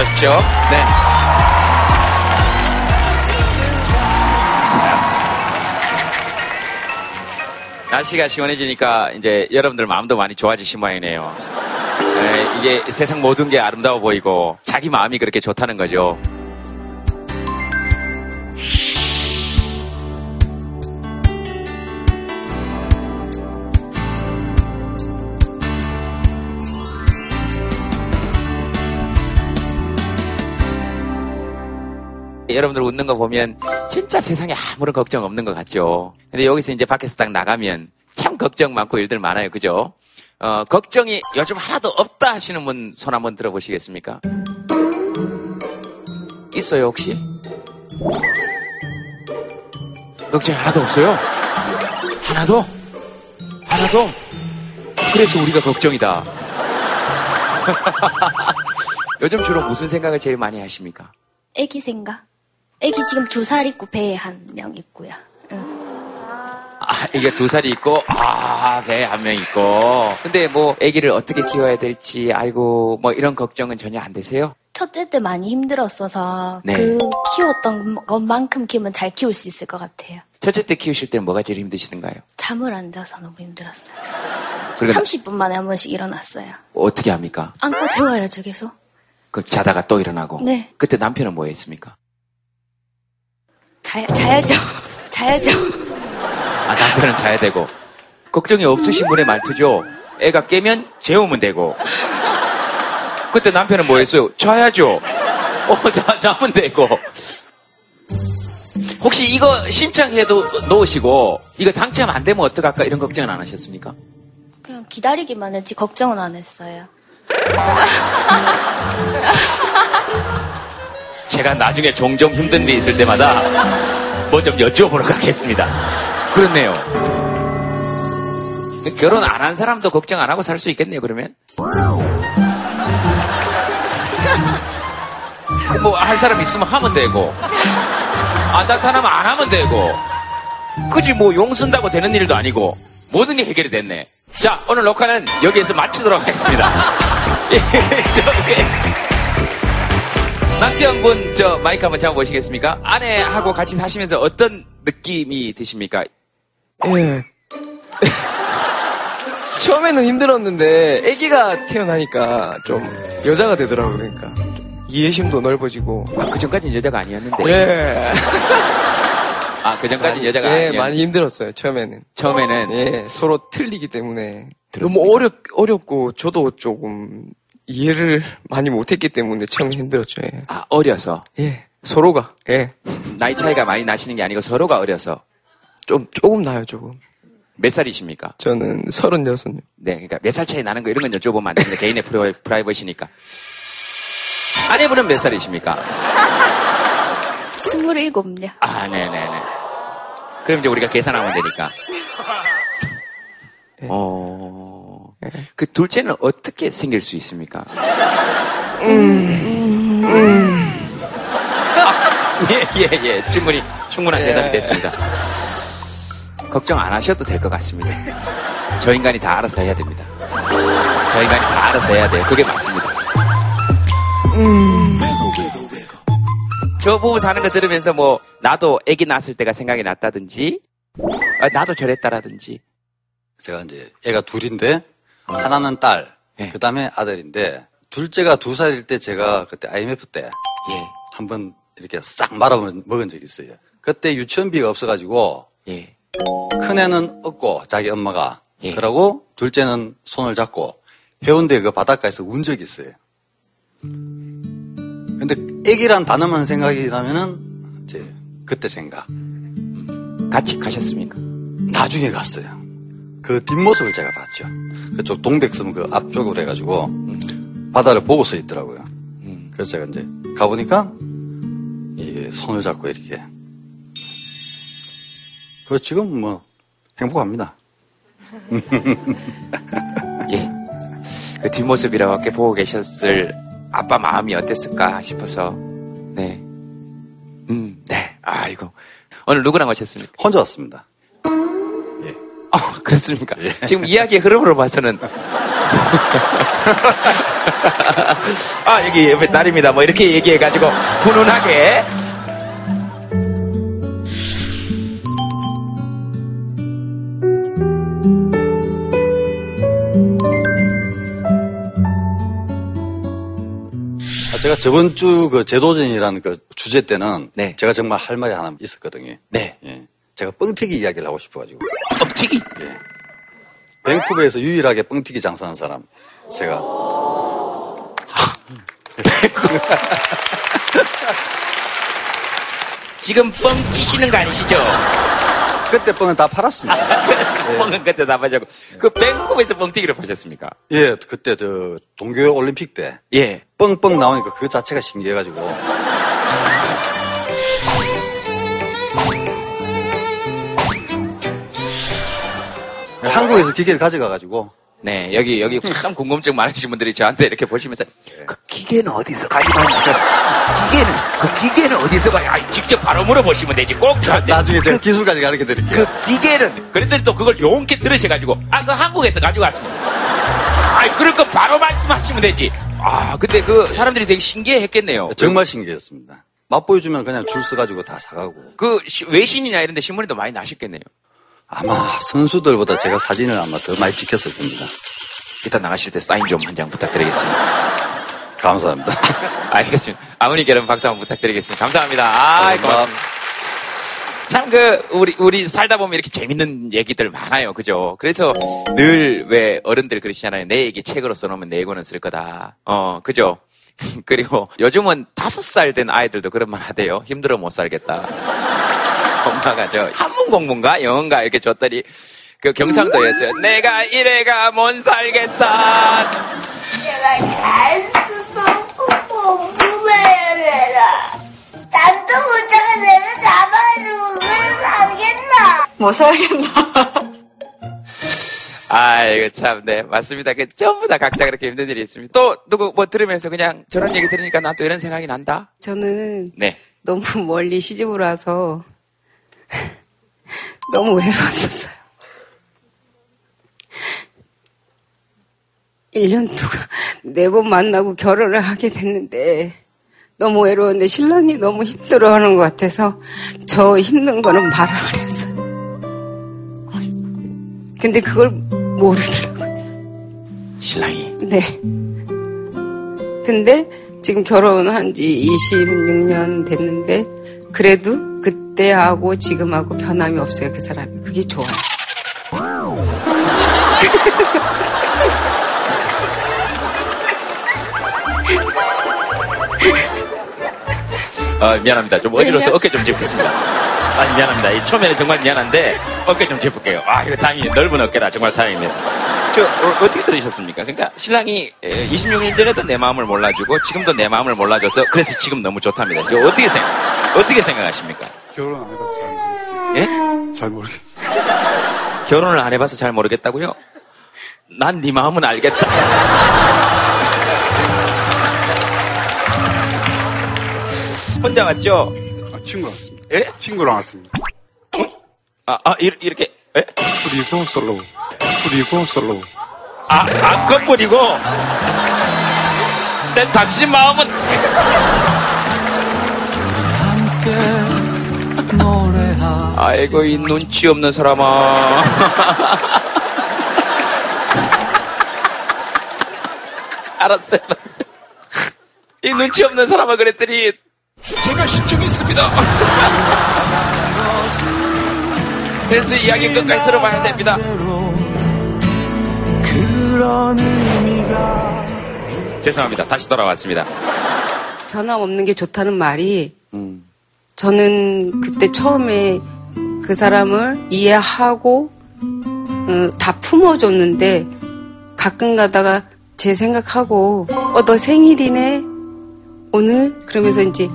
오십시오. 네. 날씨가 시원해지니까 이제 여러분들 마음도 많이 좋아지신 모양이네요. 네, 이게 세상 모든 게 아름다워 보이고 자기 마음이 그렇게 좋다는 거죠. 여러분들 웃는 거 보면 진짜 세상에 아무런 걱정 없는 것 같죠. 근데 여기서 이제 밖에서 딱 나가면 참 걱정 많고 일들 많아요. 그죠? 어, 걱정이 요즘 하나도 없다 하시는 분 손 한번 들어보시겠습니까? 있어요, 혹시? 걱정이 하나도 없어요? 하나도? 하나도? 그래서 우리가 걱정이다. 요즘 주로 무슨 생각을 제일 많이 하십니까? 애기 생각. 애기 지금 두 살 있고 배에 한 명 있고요. 응. 아, 이게 두 살이 있고, 아, 배 한 명 있고. 근데 뭐, 아기를 어떻게 키워야 될지, 아이고, 뭐, 이런 걱정은 전혀 안 되세요? 첫째 때 많이 힘들었어서 네. 그 키웠던 것만큼 키우면 잘 키울 수 있을 것 같아요. 첫째 때 키우실 때는 뭐가 제일 힘드시던가요? 잠을 안 자서 너무 힘들었어요. 그러니까 30분 만에 한 번씩 일어났어요. 어떻게 합니까? 안고 재워야죠, 계속. 그 자다가 또 일어나고. 네. 그때 남편은 뭐 했습니까? 자, 자야죠. 자야죠. 아, 남편은 자야 되고. 걱정이 없으신 분의 말투죠? 애가 깨면 재우면 되고. 그때 남편은 뭐 했어요? 자야죠. 어, 자, 자면 되고. 혹시 이거 신청해도 넣으시고, 이거 당첨 안 되면 어떡할까? 이런 걱정은 안 하셨습니까? 그냥 기다리기만 했지 걱정은 안 했어요. 제가 나중에 종종 힘든 일이 있을 때마다 뭐 좀 여쭤보러 가겠습니다. 그렇네요. 결혼 안 한 사람도 걱정 안 하고 살 수 있겠네요, 그러면? 뭐, 할 사람 있으면 하면 되고, 안 나타나면 안 하면 되고, 그지 뭐, 용 쓴다고 되는 일도 아니고, 모든 게 해결이 됐네. 자, 오늘 녹화는 여기에서 마치도록 하겠습니다. 예, 남편분 저 마이크 한번 잡아보시겠습니까? 아내하고 같이 사시면서 어떤 느낌이 드십니까? 예. 처음에는 힘들었는데 아기가 태어나니까 좀 여자가 되더라고요. 그러니까 이해심도 넓어지고. 아, 그 전까지는 여자가 아니었는데. 예. 아, 그 전까지는 여자가 예, 아니었는데. 많이 힘들었어요. 처음에는. 처음에는 예, 서로 틀리기 때문에 들었습니다. 너무 어렵 어렵고 저도 조금 이해를 많이 못했기 때문에 처음에 힘들었죠. 예. 아, 어려서. 예. 서로가 예. 나이 차이가 많이 나시는 게 아니고 서로가 어려서. 좀 조금 나요, 조금. 몇 살이십니까? 저는 서른여섯. 네, 그러니까 몇 살 차이 나는 거 이런 건 여쭤보면 안 되는데 개인의 프로, 프라이버시니까. 아내분은 몇 살이십니까? 27요. 아, 네네네. 그럼 이제 우리가 계산하면 되니까. 예. 어, 그 둘째는 어떻게 생길 수 있습니까? 아, 예, 예, 예. 질문이 충분한 대답이 예. 됐습니다. 걱정 안 하셔도 될 것 같습니다. 저 인간이 다 알아서 해야 됩니다. 저 인간이 다 알아서 해야 돼요. 그게 맞습니다. 저 부부 사는 거 들으면서 뭐, 나도 아기 낳았을 때가 생각이 났다든지, 아, 나도 저랬다라든지, 제가 이제 애가 둘인데 하나는 딸, 예. 그 다음에 아들인데 둘째가 두 살일 때 제가 그때 IMF 때 예, 한번 이렇게 싹 말아먹은 적이 있어요. 그때 유치원비가 없어가지고 예. 큰애는 없고 자기 엄마가 예. 그러고 둘째는 손을 잡고 해운대 그 바닷가에서 운 적이 있어요. 근데 애기란 단어만 생각이 나면은 이제 그때 생각. 같이 가셨습니까? 나중에 갔어요. 그 뒷모습을 제가 봤죠. 그쪽 동백섬 그 앞쪽으로 해가지고 바다를 보고 서 있더라고요. 음. 그래서 제가 이제 가보니까 이 손을 잡고 이렇게. 그 지금 뭐 행복합니다. 예. 그 뒷모습이라고 이렇게 보고 계셨을 아빠 마음이 어땠을까 싶어서, 네. 음, 네. 아이고. 오늘 누구랑 오셨습니까? 혼자 왔습니다. 예. 아, 그렇습니까? 지금 이야기의 흐름으로 봐서는. 아, 여기 옆에 딸입니다. 뭐 이렇게 얘기해가지고 훈훈하게. 아, 제가 저번 주 그 제도전이라는 그 주제 때는 네. 제가 정말 할 말이 하나 있었거든요. 네. 예. 제가 뻥튀기 이야기를 하고 싶어가지고. 뻥튀기. 밴쿠버에서 유일하게 뻥튀기 장사하는 사람. 제가. 지금 뻥 찌시는 거 아니시죠? 그때 뻥은 다 팔았습니다. 뻥은 그때 다 빠졌고. 그 밴쿠버에서 뻥튀기를 파셨습니까? 예, 그때 저 동교 올림픽 때 예. 뻥뻥 나오니까 그 자체가 신기해가지고. 한국에서 기계를 가져가가지고 네, 여기, 여기 참 궁금증 많으신 분들이 저한테 이렇게 보시면서, 그 기계는 어디서 가져가는지, 기계는, 그 기계는 어디서 가요? 아, 직접 바로 물어보시면 되지. 꼭 저한테. 나중에 제가 기술까지 가르쳐 드릴게요. 그 기계는, 그랬더니 또 그걸 용케 들으셔가지고, 아, 그 한국에서 가지고 왔습니다. 아, 그럴 거 바로 말씀하시면 되지. 아, 근데 그 사람들이 되게 신기해 했겠네요. 정말 신기했습니다. 맛보여주면 그냥 줄 서가지고 다 사가고. 그 시- 외신이나 이런 데 신문에도 많이 나셨겠네요. 아마 선수들보다 제가 사진을 아마 더 많이 찍혔을 겁니다. 일단 나가실 때 사인 좀 한 장 부탁드리겠습니다. 감사합니다. 알겠습니다. 아버님께 여러분 박수 한번 부탁드리겠습니다. 감사합니다. 아. 고맙습니다. 참 그 우리 우리 살다 보면 이렇게 재밌는 얘기들 많아요, 그죠? 그래서 늘 왜 어른들 그러시잖아요. 내 얘기 책으로 써놓으면 네 권은 쓸 거다. 어, 그죠? 그리고 요즘은 다섯 살 된 아이들도 그런 말 하대요. 힘들어 못 살겠다. 엄마가 저 한문 공부인가 영어인가 이렇게 줬더니 그 경상도였어요. 내가 이래가 못 살겠다. 내가 잘 쓰고 공부해야 되나. 잠도 못 자고 내가 잡아주고 왜 살겠나. 못 살겠나. 아이고 참, 네 맞습니다. 그 전부 다 각자 그렇게 힘든 일이 있습니다. 또 누구 뭐 들으면서 그냥 저런 얘기 들으니까 난또 이런 생각이 난다. 저는 네. 너무 멀리 시집을 와서 너무 외로웠었어요. 1년 동안 네 번 만나고 결혼을 하게 됐는데 너무 외로웠는데 신랑이 너무 힘들어하는 것 같아서 저 힘든 거는 말을 안 했어요. 근데 그걸 모르더라고요. 신랑이. 네. 근데 지금 결혼한 지 26년 됐는데 그래도 그때하고 지금하고 변함이 없어요, 그 사람이. 그게 좋아요. 어, 미안합니다. 좀 어지러워서? 어깨 좀 짚겠습니다. 아니 미안합니다. 이 처음에는 정말 미안한데 어깨 좀 짚을게요. 아 이거 다행이에요. 넓은 어깨라 정말 다행입니다. 저 어, 떻게 들으셨습니까? 그러니까 신랑이 26년 전에도 내 마음을 몰라주고 지금도 내 마음을 몰라줘서 그래서 지금 너무 좋답니다. 저 어떻게 생각 어떻게 생각하십니까? 결혼 안 해봐서 잘 모르겠어요. 예? 잘 모르겠어요. 결혼을 안 해봐서 잘 모르겠다고요? 난 네 마음은 알겠다. 혼자 왔죠? 아, 친구 왔습니다. 예? 친구랑 왔습니다. 아, 아 이- 이렇게 예? 그리고 솔로. 그리고 솔로. 아, 안 꺾어리고 내 당신 마음은 아이고 이 눈치 없는 사람아. 알았어요 알았어요. 이 눈치 없는 사람아 그랬더니 제가 신청이 있습니다. 그래서 이야기 끝까지 들어봐야 됩니다. 죄송합니다. 다시 돌아왔습니다. 변함없는 게 좋다는 말이 저는 그때 처음에 그 사람을 이해하고 어, 다 품어줬는데 가끔 가다가 제 생각하고 어 너 생일이네 오늘 그러면서 이제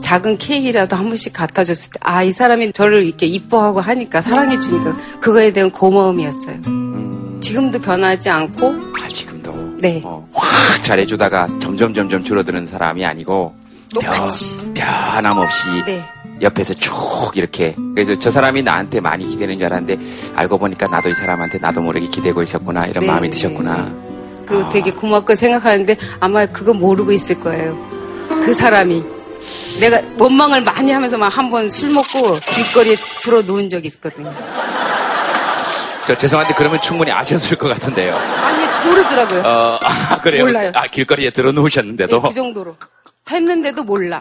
작은 케이크라도 한 번씩 갖다 줬을 때 아 이 사람이 저를 이렇게 이뻐하고 하니까 사랑해 주니까 그거에 대한 고마움이었어요. 지금도 변하지 않고 아, 지금도 네. 어, 확 잘해주다가 점점 점점 줄어드는 사람이 아니고 변함없이 네. 옆에서 쭉 이렇게 그래서 저 사람이 나한테 많이 기대는 줄 알았는데 알고 보니까 나도 이 사람한테 나도 모르게 기대고 있었구나 이런 네, 마음이 네, 드셨구나. 그 되게 고맙고 생각하는데 아마 그거 모르고 있을 거예요. 그 사람이. 내가 원망을 많이 하면서 막 한 번 술 먹고 길거리에 들어 누운 적이 있거든요. 저 죄송한데 그러면 충분히 아셨을 것 같은데요. 아니, 모르더라고요. 어, 아, 그래요? 몰라요. 아, 길거리에 들어 누우셨는데도. 네, 그 정도로. 했는데도 몰라.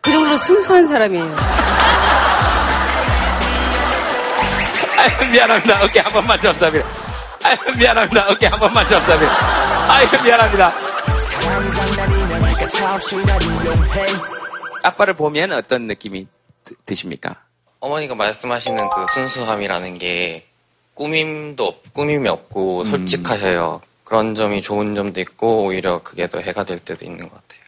그 정도로 순수한 사람이에요. 아유, 미안합니다. 어깨 한 번만 접사합니다. 아유, 미안합니다. 어깨 한 번만 접사합니다. 아유, 미안합니다. 아빠를 보면 어떤 느낌이 드, 드십니까? 어머니가 말씀하시는 그 순수함이라는 게 꾸밈도 없, 꾸밈이 없고 솔직하셔요. 그런 점이 좋은 점도 있고 오히려 그게 더 해가 될 때도 있는 것 같아요.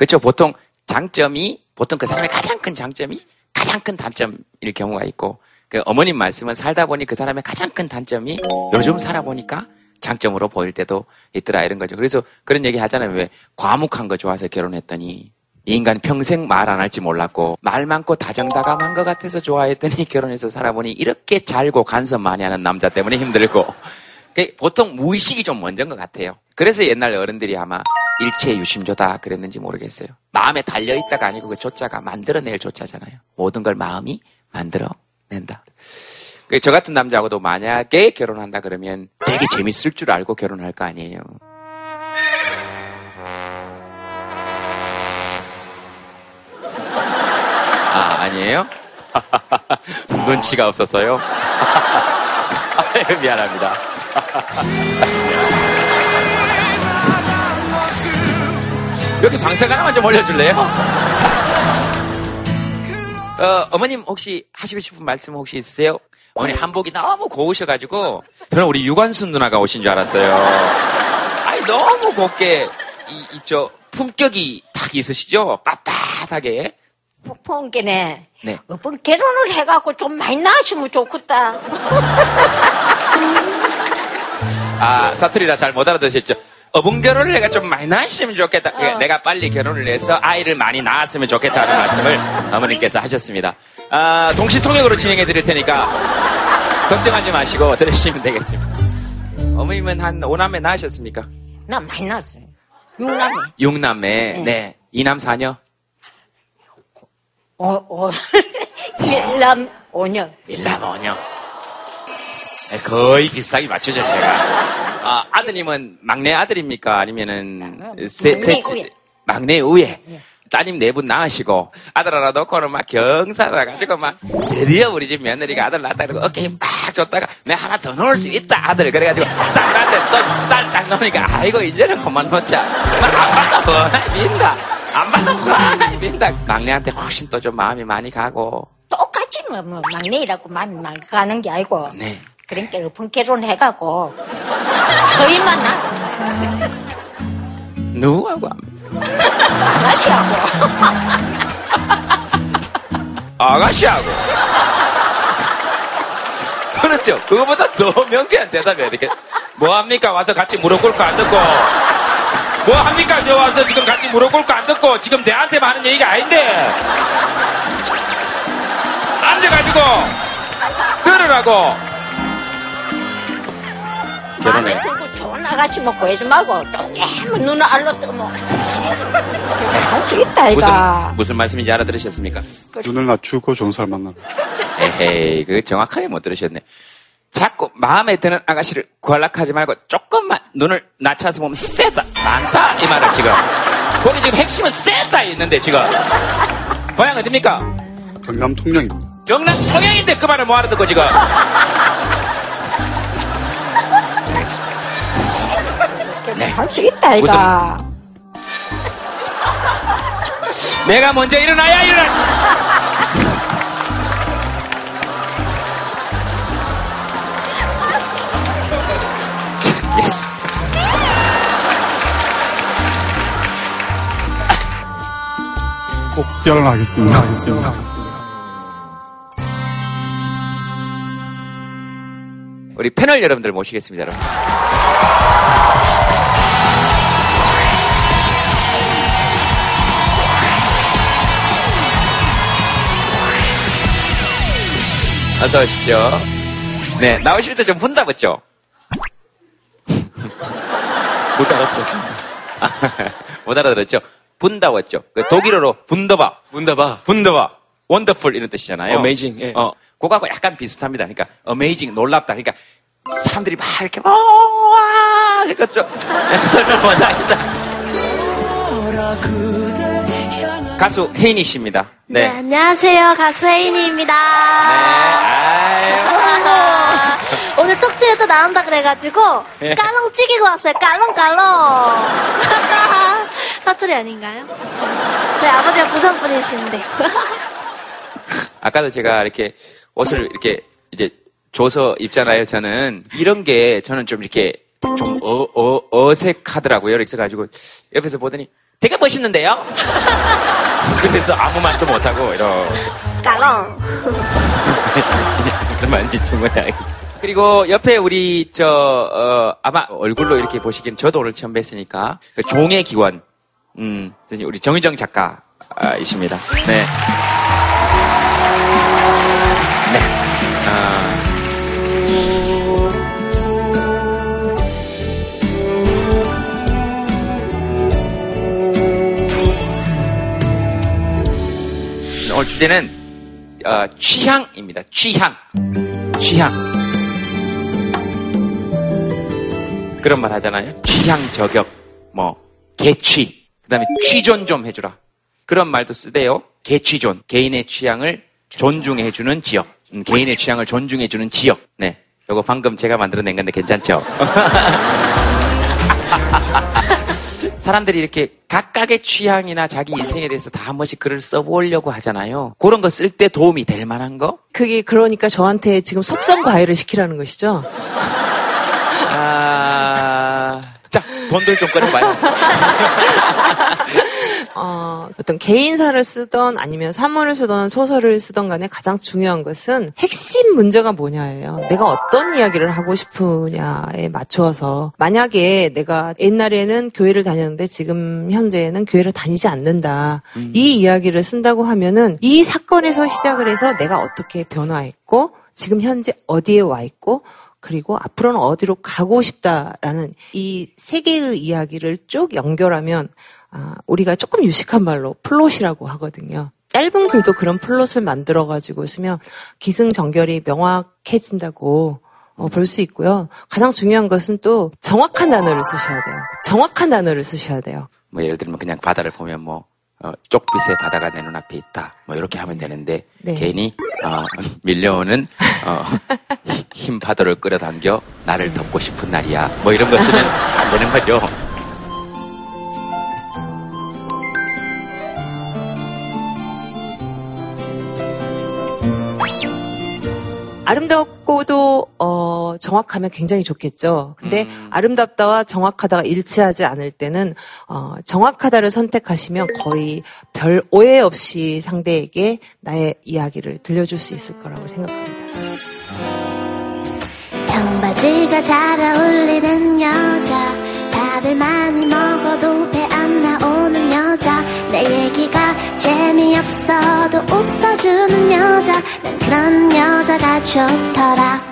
그렇죠. 보통 장점이 보통 그 사람의 가장 큰 장점이 가장 큰 단점일 경우가 있고 그 어머님 말씀은 살다 보니 그 사람의 가장 큰 단점이 요즘 살아보니까 장점으로 보일 때도 있더라 이런 거죠. 그래서 그런 얘기 하잖아요. 왜 과묵한 거 좋아서 결혼했더니 이 인간 평생 말 안 할지 몰랐고 말 많고 다정다감한 것 같아서 좋아했더니 결혼해서 살아보니 이렇게 잘고 간섭 많이 하는 남자 때문에 힘들고 그 보통 무의식이 좀 먼저인 것 같아요. 그래서 옛날 어른들이 아마 일체 유심조다 그랬는지 모르겠어요. 마음에 달려있다가 아니고 그 조자가 만들어낼 조자잖아요. 모든 걸 마음이 만들어낸다. 그저 같은 남자하고도 만약에 결혼한다 그러면 되게 재밌을 줄 알고 결혼할 거 아니에요. 아, 아니에요? 눈치가 없어서요? 미안합니다. 여기 방석 하나만 좀 올려줄래요? 어, 어머님 혹시 하시고 싶은 말씀 혹시 있으세요? 어머니 한복이 너무 고우셔가지고 저는 우리 유관순 누나가 오신 줄 알았어요. 아니 너무 곱게 이, 이저 품격이 딱 있으시죠? 빳빳하게. 폰게네. 네. 어번 결혼을 해갖고 좀 많이 낳으시면 좋겠다. 아 사투리라 잘 못 알아듣으셨죠? 어분 결혼을 내가 좀 많이 낳으시면 좋겠다. 어. 내가 빨리 결혼을 해서 아이를 많이 낳았으면 좋겠다는 말씀을 어머님께서 하셨습니다. 아, 동시통역으로 진행해 드릴 테니까 걱정하지 마시고 들으시면 되겠습니다. 어머님은 한 5남매 낳으셨습니까? 나 많이 낳았어요. 육남이. 6남매. 네. 2남 4녀. 오, 오, 일남 오녀. 1남 5녀. 네, 거의 비슷하게 맞추죠, 제가. 아, 아드님은 막내 아들입니까? 아니면은 세, 우애. 막내 우에. 따님 네 분 낳으시고 아들 하나 놓고는 막 경사 나가지고 막 드디어 우리 집 며느리가 아들 낳았다 그러고 어깨에 막 줬다가 내 하나 더 놓을 수 있다 아들 그래가지고 딱 낳는데 또딸딱 놓으니까 아이고 이제는 그만 놓자 안 받다 뻔하게 민다 안 받다 뻔하게 민다 막내한테 훨씬 또 좀 마음이 많이 가고 똑같이 뭐, 뭐 막내라고 마음이 막 가는 게 아니고. 네 그러니까 어번 결혼해갖고 서희만 낳았어. 누구하고 합니까? 아가씨하고. 아가씨하고. 그렇죠. 그거보다 더 명쾌한 대답이야. 이렇게. 뭐합니까? 와서 같이 무릎 꿇고 안 듣고. 뭐 합니까? 저 와서 지금 같이 무릎 꿇고 안 듣고. 지금 내한테만 하는 얘기가 아닌데. 앉아가지고. 들으라고. 결혼해. 마음에 들고 좋은 아가씨 먹고 해지 말고 쪼개면 눈을 알로 뜨면 할수 있다 무슨, 이가 무슨 말씀인지 알아들으셨습니까? 눈을 낮추고 좋은 사람 만나라. 에헤이, 그 정확하게 못 들으셨네. 자꾸 마음에 드는 아가씨를 구할락하지 말고 조금만 눈을 낮춰서 보면 세다, 많다 이 말을 지금. 거기 지금 핵심은 세다 있는데 지금. 고향 어딥니까? 경남 통영입니다. 경남 평양인데 그 말을 뭐 알아듣고 지금. 네. 할 수 있다 이가 내가 먼저 일어나야 일어나. 꼭 결혼하겠습니다. 하겠습니다. 우리 패널 여러분들 모시겠습니다, 여러분. 어서 오십시오. 네, 나오실 때좀 분다붙죠? 못 알아들었습니다. 못 알아들었죠? 분다웠죠. 그 독일어로 분더바. 문다봐. 분더바. 원더풀 이런 뜻이잖아요. Amazing, 예. 어, 그거하고 약간 비슷합니다. 그러니까 amazing, 놀랍다. 그러니까 사람들이 막 이렇게 어, 와 그러니까 좀 설명 못하겠다. 가수 혜인이 씨입니다. 네, 네. 안녕하세요. 가수 혜인이입니다. 네. 오늘 톡트에 또 나온다 그래가지고 예. 깔롱 찌개고 왔어요. 깔롱 깔롱. 사투리 아닌가요? 저- 저희 아버지가 부산 분이신데. 아까도 제가 이렇게 옷을 이렇게 이제 줘서 입잖아요. 저는 이런 게 저는 좀 이렇게 좀 어, 어, 어색하더라고요. 이렇게 해가지고 옆에서 보더니 되게 멋있는데요? 그래서 아무 말도 못하고 이런 깔롱. 무슨 말인지 충분히 알겠습니다. 그리고 옆에 우리 저 어, 아마 얼굴로 이렇게 보시기엔 저도 오늘 처음 뵀으니까 그 종의 기원 음 선생님, 우리 정희정 작가이십니다. 네. 네. 아, 오늘 주제는 어, 취향입니다. 취향. 취향. 그런 말 하잖아요. 취향 저격. 뭐 개취. 그 다음에 취존 좀 해주라. 그런 말도 쓰대요. 개취존. 개인의 취향을 존중해주는 지역. 음, 개인의 취향을 존중해주는 지역. 네. 요거 방금 제가 만들어낸 건데 괜찮죠? 사람들이 이렇게 각각의 취향이나 자기 인생에 대해서 다 한 번씩 글을 써보려고 하잖아요. 그런 거 쓸 때 도움이 될 만한 거? 그게 그러니까 저한테 지금 속성 과외를 시키라는 것이죠. 아, 자, 돈들 좀 꺼내봐요. 어, 어떤 개인사를 쓰던 아니면 사문을 쓰던 소설을 쓰던 간에 가장 중요한 것은 핵심 문제가 뭐냐예요. 내가 어떤 이야기를 하고 싶으냐에 맞춰서 만약에 내가 옛날에는 교회를 다녔는데 지금 현재는 교회를 다니지 않는다. 이 이야기를 쓴다고 하면은 이 사건에서 시작을 해서 내가 어떻게 변화했고 지금 현재 어디에 와 있고 그리고 앞으로는 어디로 가고 싶다라는 이 세 개의 이야기를 쭉 연결하면 아, 우리가 조금 유식한 말로 플롯이라고 하거든요. 짧은 글도 그런 플롯을 만들어 가지고 쓰면 기승전결이 명확해진다고 어, 볼 수 있고요. 가장 중요한 것은 또 정확한 단어를 쓰셔야 돼요. 정확한 단어를 쓰셔야 돼요. 뭐 예를 들면 그냥 바다를 보면 뭐 어, 쪽빛의 바다가 내 눈앞에 있다. 뭐 이렇게 하면 되는데 네. 괜히 어, 밀려오는 어, 히- 흰 파도를 끌어당겨 나를 덮고 싶은 날이야. 뭐 이런 거 쓰면 안 되는 거죠. 아름답고도 어, 정확하면 굉장히 좋겠죠. 근데 음. 아름답다와 정확하다가 일치하지 않을 때는 어, 정확하다를 선택하시면 거의 별 오해 없이 상대에게 나의 이야기를 들려줄 수 있을 거라고 생각합니다. 청바지가 잘 어울리는 여자 밥을 많이 먹어도 배안 나오는 여자. 내 얘기가 재미없어도 웃어주는 여자. 난 그런 여자가 좋더라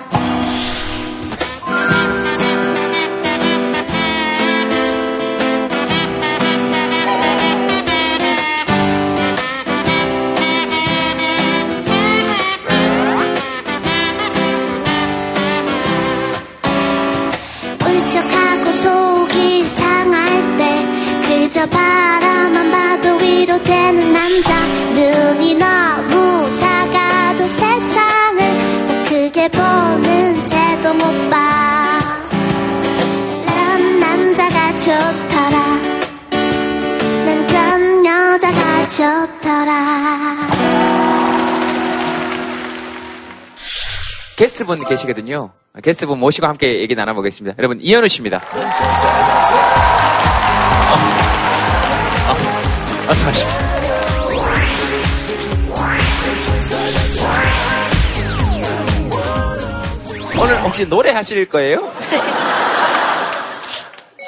위로 되는 남자 눈이 너무 작아도 세상을 더 크게 보는 새도 못봐 그런 남자가 좋더라 난 그런 여자가 좋더라 게스트분 계시거든요. 게스트분 모시고 함께 얘기 나눠보겠습니다. 여러분 이현우 씨입니다. 오십시오. 오늘 혹시 노래 하실 거예요?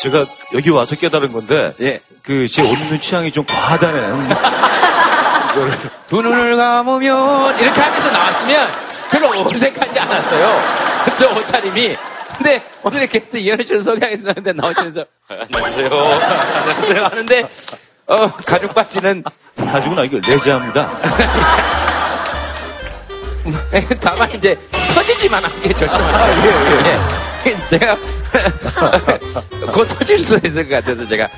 제가 여기 와서 깨달은 건데, 예. 그, 제옷 입는 취향이 좀 과하다는. 두 눈을 감으면 이렇게 하면서 나왔으면 별로 어색하지 않았어요. 저 옷차림이 근데 오늘의 게스트 이현우 씨를 소개하겠습니다. 나오시면서 안녕하세요. 안녕하세요. 하는데 어, 가족까지는 가죽은 아니고 레자입니다. 다만 이제 터지지만 않게 조심하세요. 예, 예. 제가 곧 터질 수도 있을 것 같아서 제가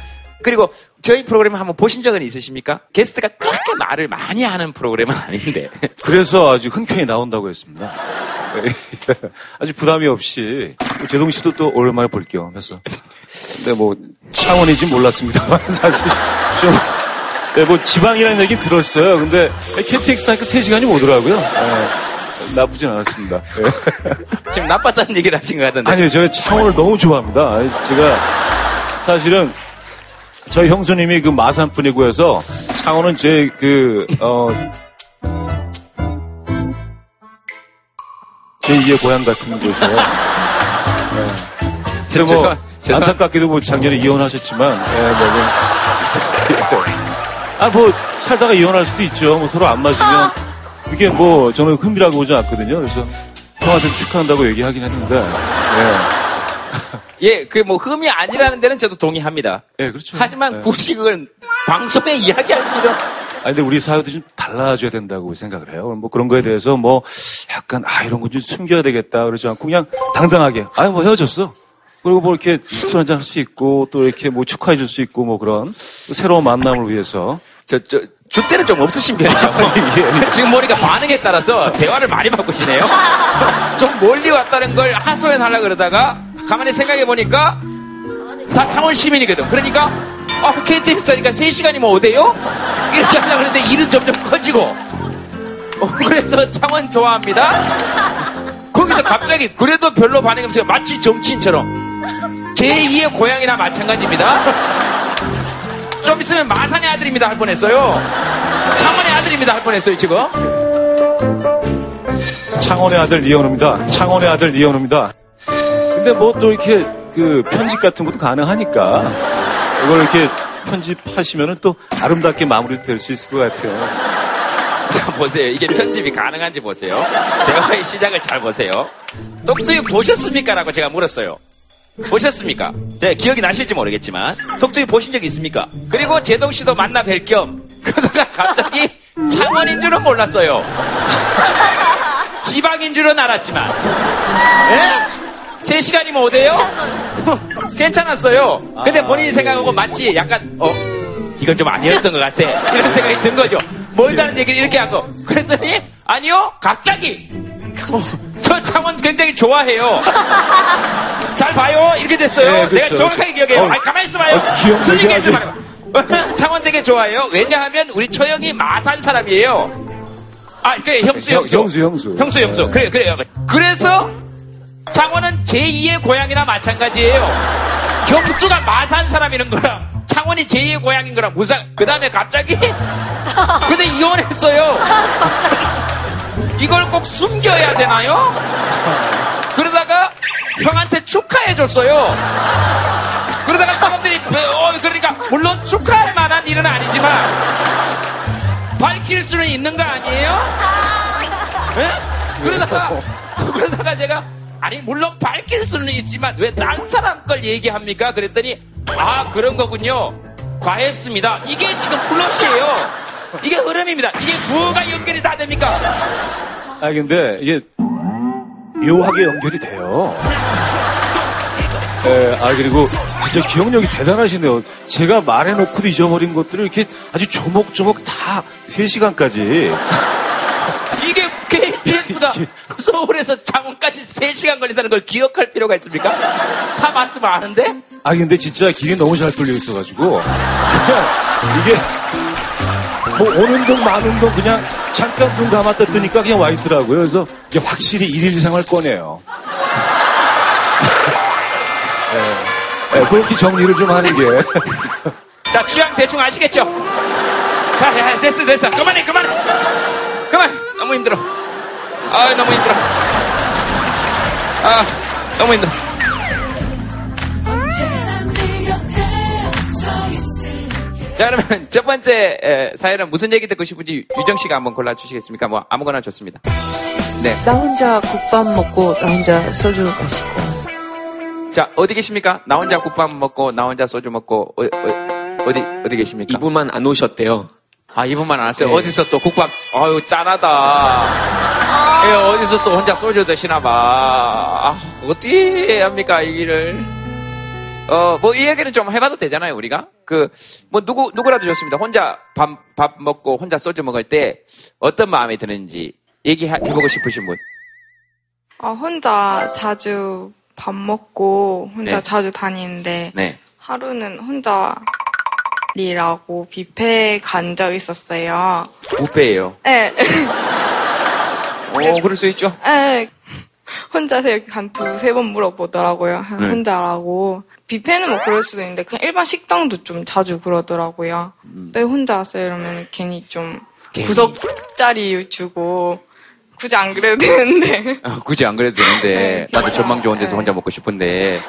그리고 저희 프로그램 한번 보신 적은 있으십니까? 게스트가 그렇게 말을 많이 하는 프로그램은 아닌데 그래서 아주 흔쾌히 나온다고 했습니다. 아주 부담이 없이 제동 씨도 또 오랜만에 볼게요. 그래서 근데 뭐 창원인지 몰랐습니다만 사실 좀 네, 뭐 지방이라는 얘기 들었어요. 근데 KTX 타니까 3시간이 오더라고요. 네, 나쁘진 않았습니다. 네. 지금 나빴다는 얘기를 하신 것 같은데 아니요, 제가 창원을 너무 좋아합니다. 제가 사실은 저희 형수님이 그 마산 분이고 해서 창원은 제 그, 어, 제2의 고향 같은 곳이에요. 네. 근데 뭐, 죄송- 죄송- 안타깝게도 뭐 작년에 이혼하셨지만, 예, 뭐, 뭐. 아, 뭐, 살다가 이혼할 수도 있죠. 뭐 서로 안 맞으면. 그게 뭐, 저는 흠이라고 보지 않거든요. 그래서 형한테 축하한다고 얘기하긴 했는데, 예. 예, 그 뭐 흠이 아니라는 데는 저도 동의합니다. 예, 그렇죠. 하지만 예. 굳이 그걸 방송에 이야기할 필요 아니, 근데 우리 사회도 좀 달라져야 된다고 생각을 해요. 뭐 그런 거에 대해서 뭐 약간, 아, 이런 건 좀 숨겨야 되겠다. 그러지 않고 그냥 당당하게, 아니, 뭐 헤어졌어. 그리고 뭐 이렇게 술 한잔 할 수 있고 또 이렇게 뭐 축하해 줄 수 있고 뭐 그런 새로운 만남을 위해서. 저, 저, 줏대는 좀 없으신 편이죠. 예, 지금 머리가 반응에 따라서 대화를 많이 바꾸시네요. 좀 멀리 왔다는 걸 하소연하려고 그러다가 가만히 생각해 보니까 다 창원 시민이거든. 그러니까 아, KTX 타니까 3시간이면 오대요? 이렇게 하려고 그러는데 일은 점점 커지고 어, 그래서 창원 좋아합니다. 거기서 갑자기 그래도 별로 반응이 없어요. 마치 정치인처럼. 제2의 고향이나 마찬가지입니다. 좀 있으면 마산의 아들입니다 할 뻔했어요. 창원의 아들입니다 할 뻔했어요 지금. 창원의 아들 이현우입니다. 창원의 아들 이현우입니다. 근데 뭐 또 이렇게 그 편집 같은 것도 가능하니까 이걸 이렇게 편집하시면은 또 아름답게 마무리될 수 있을 것 같아요. 자 보세요. 이게 편집이 가능한지 보세요. 대화의 시작을 잘 보세요. 똑똑이 보셨습니까?라고 제가 물었어요. 보셨습니까? 제 기억이 나실지 모르겠지만 똑똑이 보신 적 있습니까? 그리고 제동 씨도 만나 뵐 겸 그가 갑자기 창원인 줄은 몰랐어요. 지방인 줄은 알았지만 예? 3시간이면 오대요? 괜찮았어요. 근데 본인이 생각하고 마치 약간 어 이건 좀 아니었던 것 같아. 이런 생각이 든 거죠. 멀다는 얘기를 이렇게 한 거. 그랬더니 아니요 갑자기 어, 저 창원 굉장히 좋아해요. 잘 봐요. 이렇게 됐어요. 네, 그렇죠, 내가 정확하게 그렇죠. 기억해요. 어, 아니, 가만히 있어 봐요. 어, 기억 틀린 게 되게 있으면 말해요. 창원 되게 좋아해요. 왜냐하면 우리 처형이 마산 사람이에요. 아, 그래, 형수, 형- 형수. 형수, 형수. 형수, 형수. 네. 그래, 그래요. 그래서 창원은 제2의 고향이나 마찬가지예요. 형수가 마산 사람이는 거랑 창원이 제2의 고향인 거랑 무슨, 그 다음에 갑자기, 근데 이혼했어요. 이걸 꼭 숨겨야 되나요? 그러다가 형한테 축하해줬어요. 그러다가 사람들이, 어, 그러니까, 물론 축하할 만한 일은 아니지만, 밝힐 수는 있는 거 아니에요? 예? 그러다가, 그러다가 제가, 아니, 물론 밝힐 수는 있지만, 왜 딴 사람 걸 얘기합니까? 그랬더니, 아, 그런 거군요. 과했습니다. 이게 지금 플롯이에요. 이게 흐름입니다. 이게 뭐가 연결이 다 됩니까? 아 근데 이게 묘하게 연결이 돼요. 예, 아 그리고 진짜 기억력이 대단하시네요. 제가 말해놓고도 잊어버린 것들을 이렇게 아주 조목조목 다 3시간까지. KTX보다 서울에서 창원까지 3시간 걸린다는 걸 기억할 필요가 있습니까? 다 말씀 아는데? 아 근데 진짜 길이 너무 잘 뚫려 있어가지고 이게 뭐 오는 동 마는 동 그냥 잠깐 눈 감았다 뜨니까 그냥 와 있더라고요. 그래서 이게 확실히 일일 생활 꺼내요. 예, 예, 그렇게 정리를 좀 하는 게. 자, 취향 대충 아시겠죠? 자, 야, 됐어, 됐어. 그만해, 그만해. 그만. 너무 힘들어. 아, 너무 힘들어. 아, 너무 힘들어. 자, 그러면 첫 번째 에, 사연은 무슨 얘기 듣고 싶은지 유정 씨가 한번 골라주시겠습니까? 뭐 아무거나 좋습니다. 네. 나 혼자 국밥 먹고 나 혼자 소주 마시고 자, 어디 계십니까? 나 혼자 국밥 먹고, 나 혼자 소주 먹고, 어, 디 어디 계십니까? 이분만 안 오셨대요. 아, 이분만 안 왔어요? 네. 어디서 또 국밥, 아유, 짠하다. 예, 어디서 또 혼자 소주 드시나 봐. 아, 어떻게 합니까, 이 길을. 어, 뭐, 이 얘기는 좀 해봐도 되잖아요, 우리가? 그, 뭐, 누구, 누구라도 좋습니다. 혼자 밥, 밥 먹고 혼자 소주 먹을 때 어떤 마음이 드는지 얘기해보고 싶으신 분. 아, 혼자 자주 밥 먹고 혼자 네. 자주 다니는데 네. 하루는 혼자 리라고 뷔페 간 적 있었어요. 부페예요 네. 오, 그럴 수 있죠. 네. 혼자서 이렇게 한 두세 번 물어보더라고요. 네. 혼자라고. 뷔페는 뭐 그럴 수도 있는데 그냥 일반 식당도 좀 자주 그러더라고요. 왜 혼자 왔어요? 이러면 괜히 좀 음. 괜히. 구석 자리 주고 굳이 안 그래도 되는데. 아, 굳이 안 그래도 되는데, 네, 나도 전망 좋은 데서 네. 혼자 먹고 싶은데,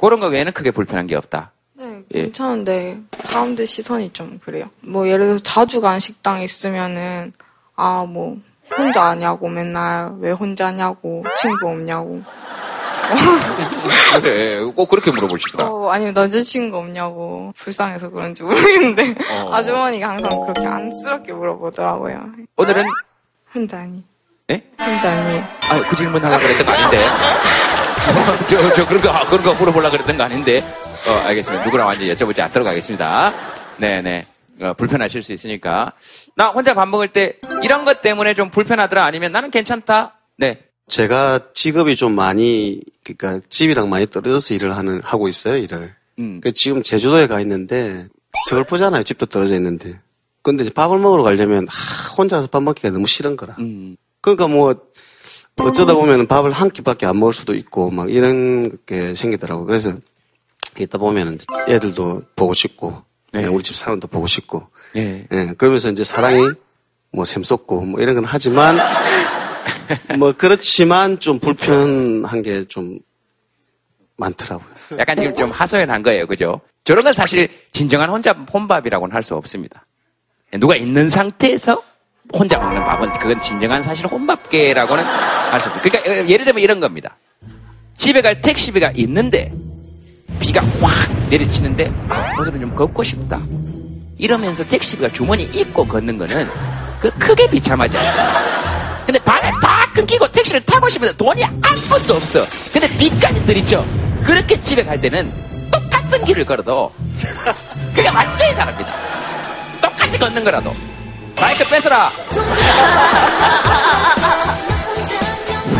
그런 거 외에는 크게 불편한 게 없다. 네, 예. 괜찮은데 사람들 시선이 좀 그래요. 뭐 예를 들어서 자주 간 식당 있으면은 아 뭐 혼자 아냐고 맨날 왜 혼자냐고 친구 없냐고 그래, 꼭 그렇게 물어보시더라. 어, 아니면 남자친구 없냐고 불쌍해서 그런지 모르겠는데 어. 아주머니가 항상 그렇게 안쓰럽게 물어보더라고요. 오늘은, 혼자니? 예? 혼자니? 아, 그 질문 하려고 그랬던 거 아닌데. 저, 저, 그런 거, 아, 그런 거 물어보려고 그랬던 거 아닌데. 어, 알겠습니다. 누구랑 완전히 여쭤보지 않도록 하겠습니다. 네네. 어, 불편하실 수 있으니까. 나 혼자 밥 먹을 때 이런 것 때문에 좀 불편하더라 아니면 나는 괜찮다? 네. 제가 직업이 좀 많이 그러니까 집이랑 많이 떨어져서 일을 하는 하고 있어요 일을. 음. 그 지금 제주도에 가 있는데 서글프잖아요 집도 떨어져 있는데. 근데 밥을 먹으러 가려면 하, 혼자서 밥 먹기가 너무 싫은 거라. 음. 그러니까 뭐 어쩌다 보면 밥을 한 끼밖에 안 먹을 수도 있고 막 이런 게 생기더라고. 그래서 있다 보면 애들도 보고 싶고 네. 예, 우리 집 사람도 보고 싶고 예. 예, 그러면서 이제 사랑이 뭐 샘솟고 뭐 이런 건 하지만 뭐 그렇지만 좀 불편한 게 좀 많더라고요. 약간 지금 좀 하소연한 거예요. 그죠? 저런 건 사실 진정한 혼자 혼밥이라고는 할 수 없습니다. 누가 있는 상태에서 혼자 먹는 밥은 그건 진정한 사실 혼밥계라고는 할 수 없어요. 그러니까 어, 예를 들면 이런 겁니다. 집에 갈 택시비가 있는데 비가 확 내리치는데 아, 오늘은 좀 걷고 싶다. 이러면서 택시비가 주머니 입고 걷는 거는 그 크게 비참하지 않습니다. 근데 밤에 다 끊기고 택시를 타고 싶은데 돈이 아무것도 없어. 근데 비까지 들이죠. 그렇게 집에 갈 때는 똑같은 길을 걸어도 그게 완전히 다릅니다. 똑같이 걷는 거라도. 마이크 뺏어라.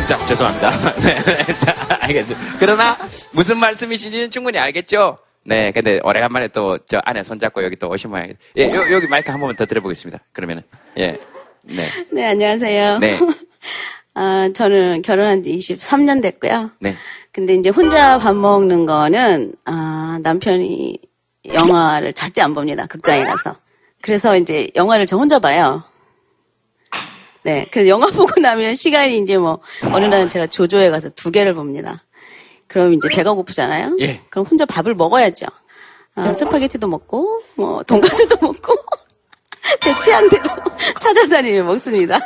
자, 죄송합니다. 네, 네, 자, 알겠습니다. 그러나 무슨 말씀이신지는 충분히 알겠죠? 네, 근데 오래간만에 또 저 안에 손잡고 여기 또 오신 모양이에요. 예, 요, 여기 마이크 한 번만 더 드려보겠습니다. 그러면은, 예, 네, 네, 안녕하세요. 네. 아, 저는 결혼한 지 23년 됐고요. 네. 근데 이제 혼자 밥 먹는 거는, 아, 남편이 영화를 절대 안 봅니다. 극장에 가서. 그래서 이제 영화를 저 혼자 봐요. 네. 그래서 영화 보고 나면 시간이 이제 뭐, 어느 날은 제가 조조에 가서 두 개를 봅니다. 그럼 이제 배가 고프잖아요? 예. 그럼 혼자 밥을 먹어야죠. 아, 스파게티도 먹고, 뭐, 돈가스도 먹고, 제 취향대로 찾아다니며 먹습니다.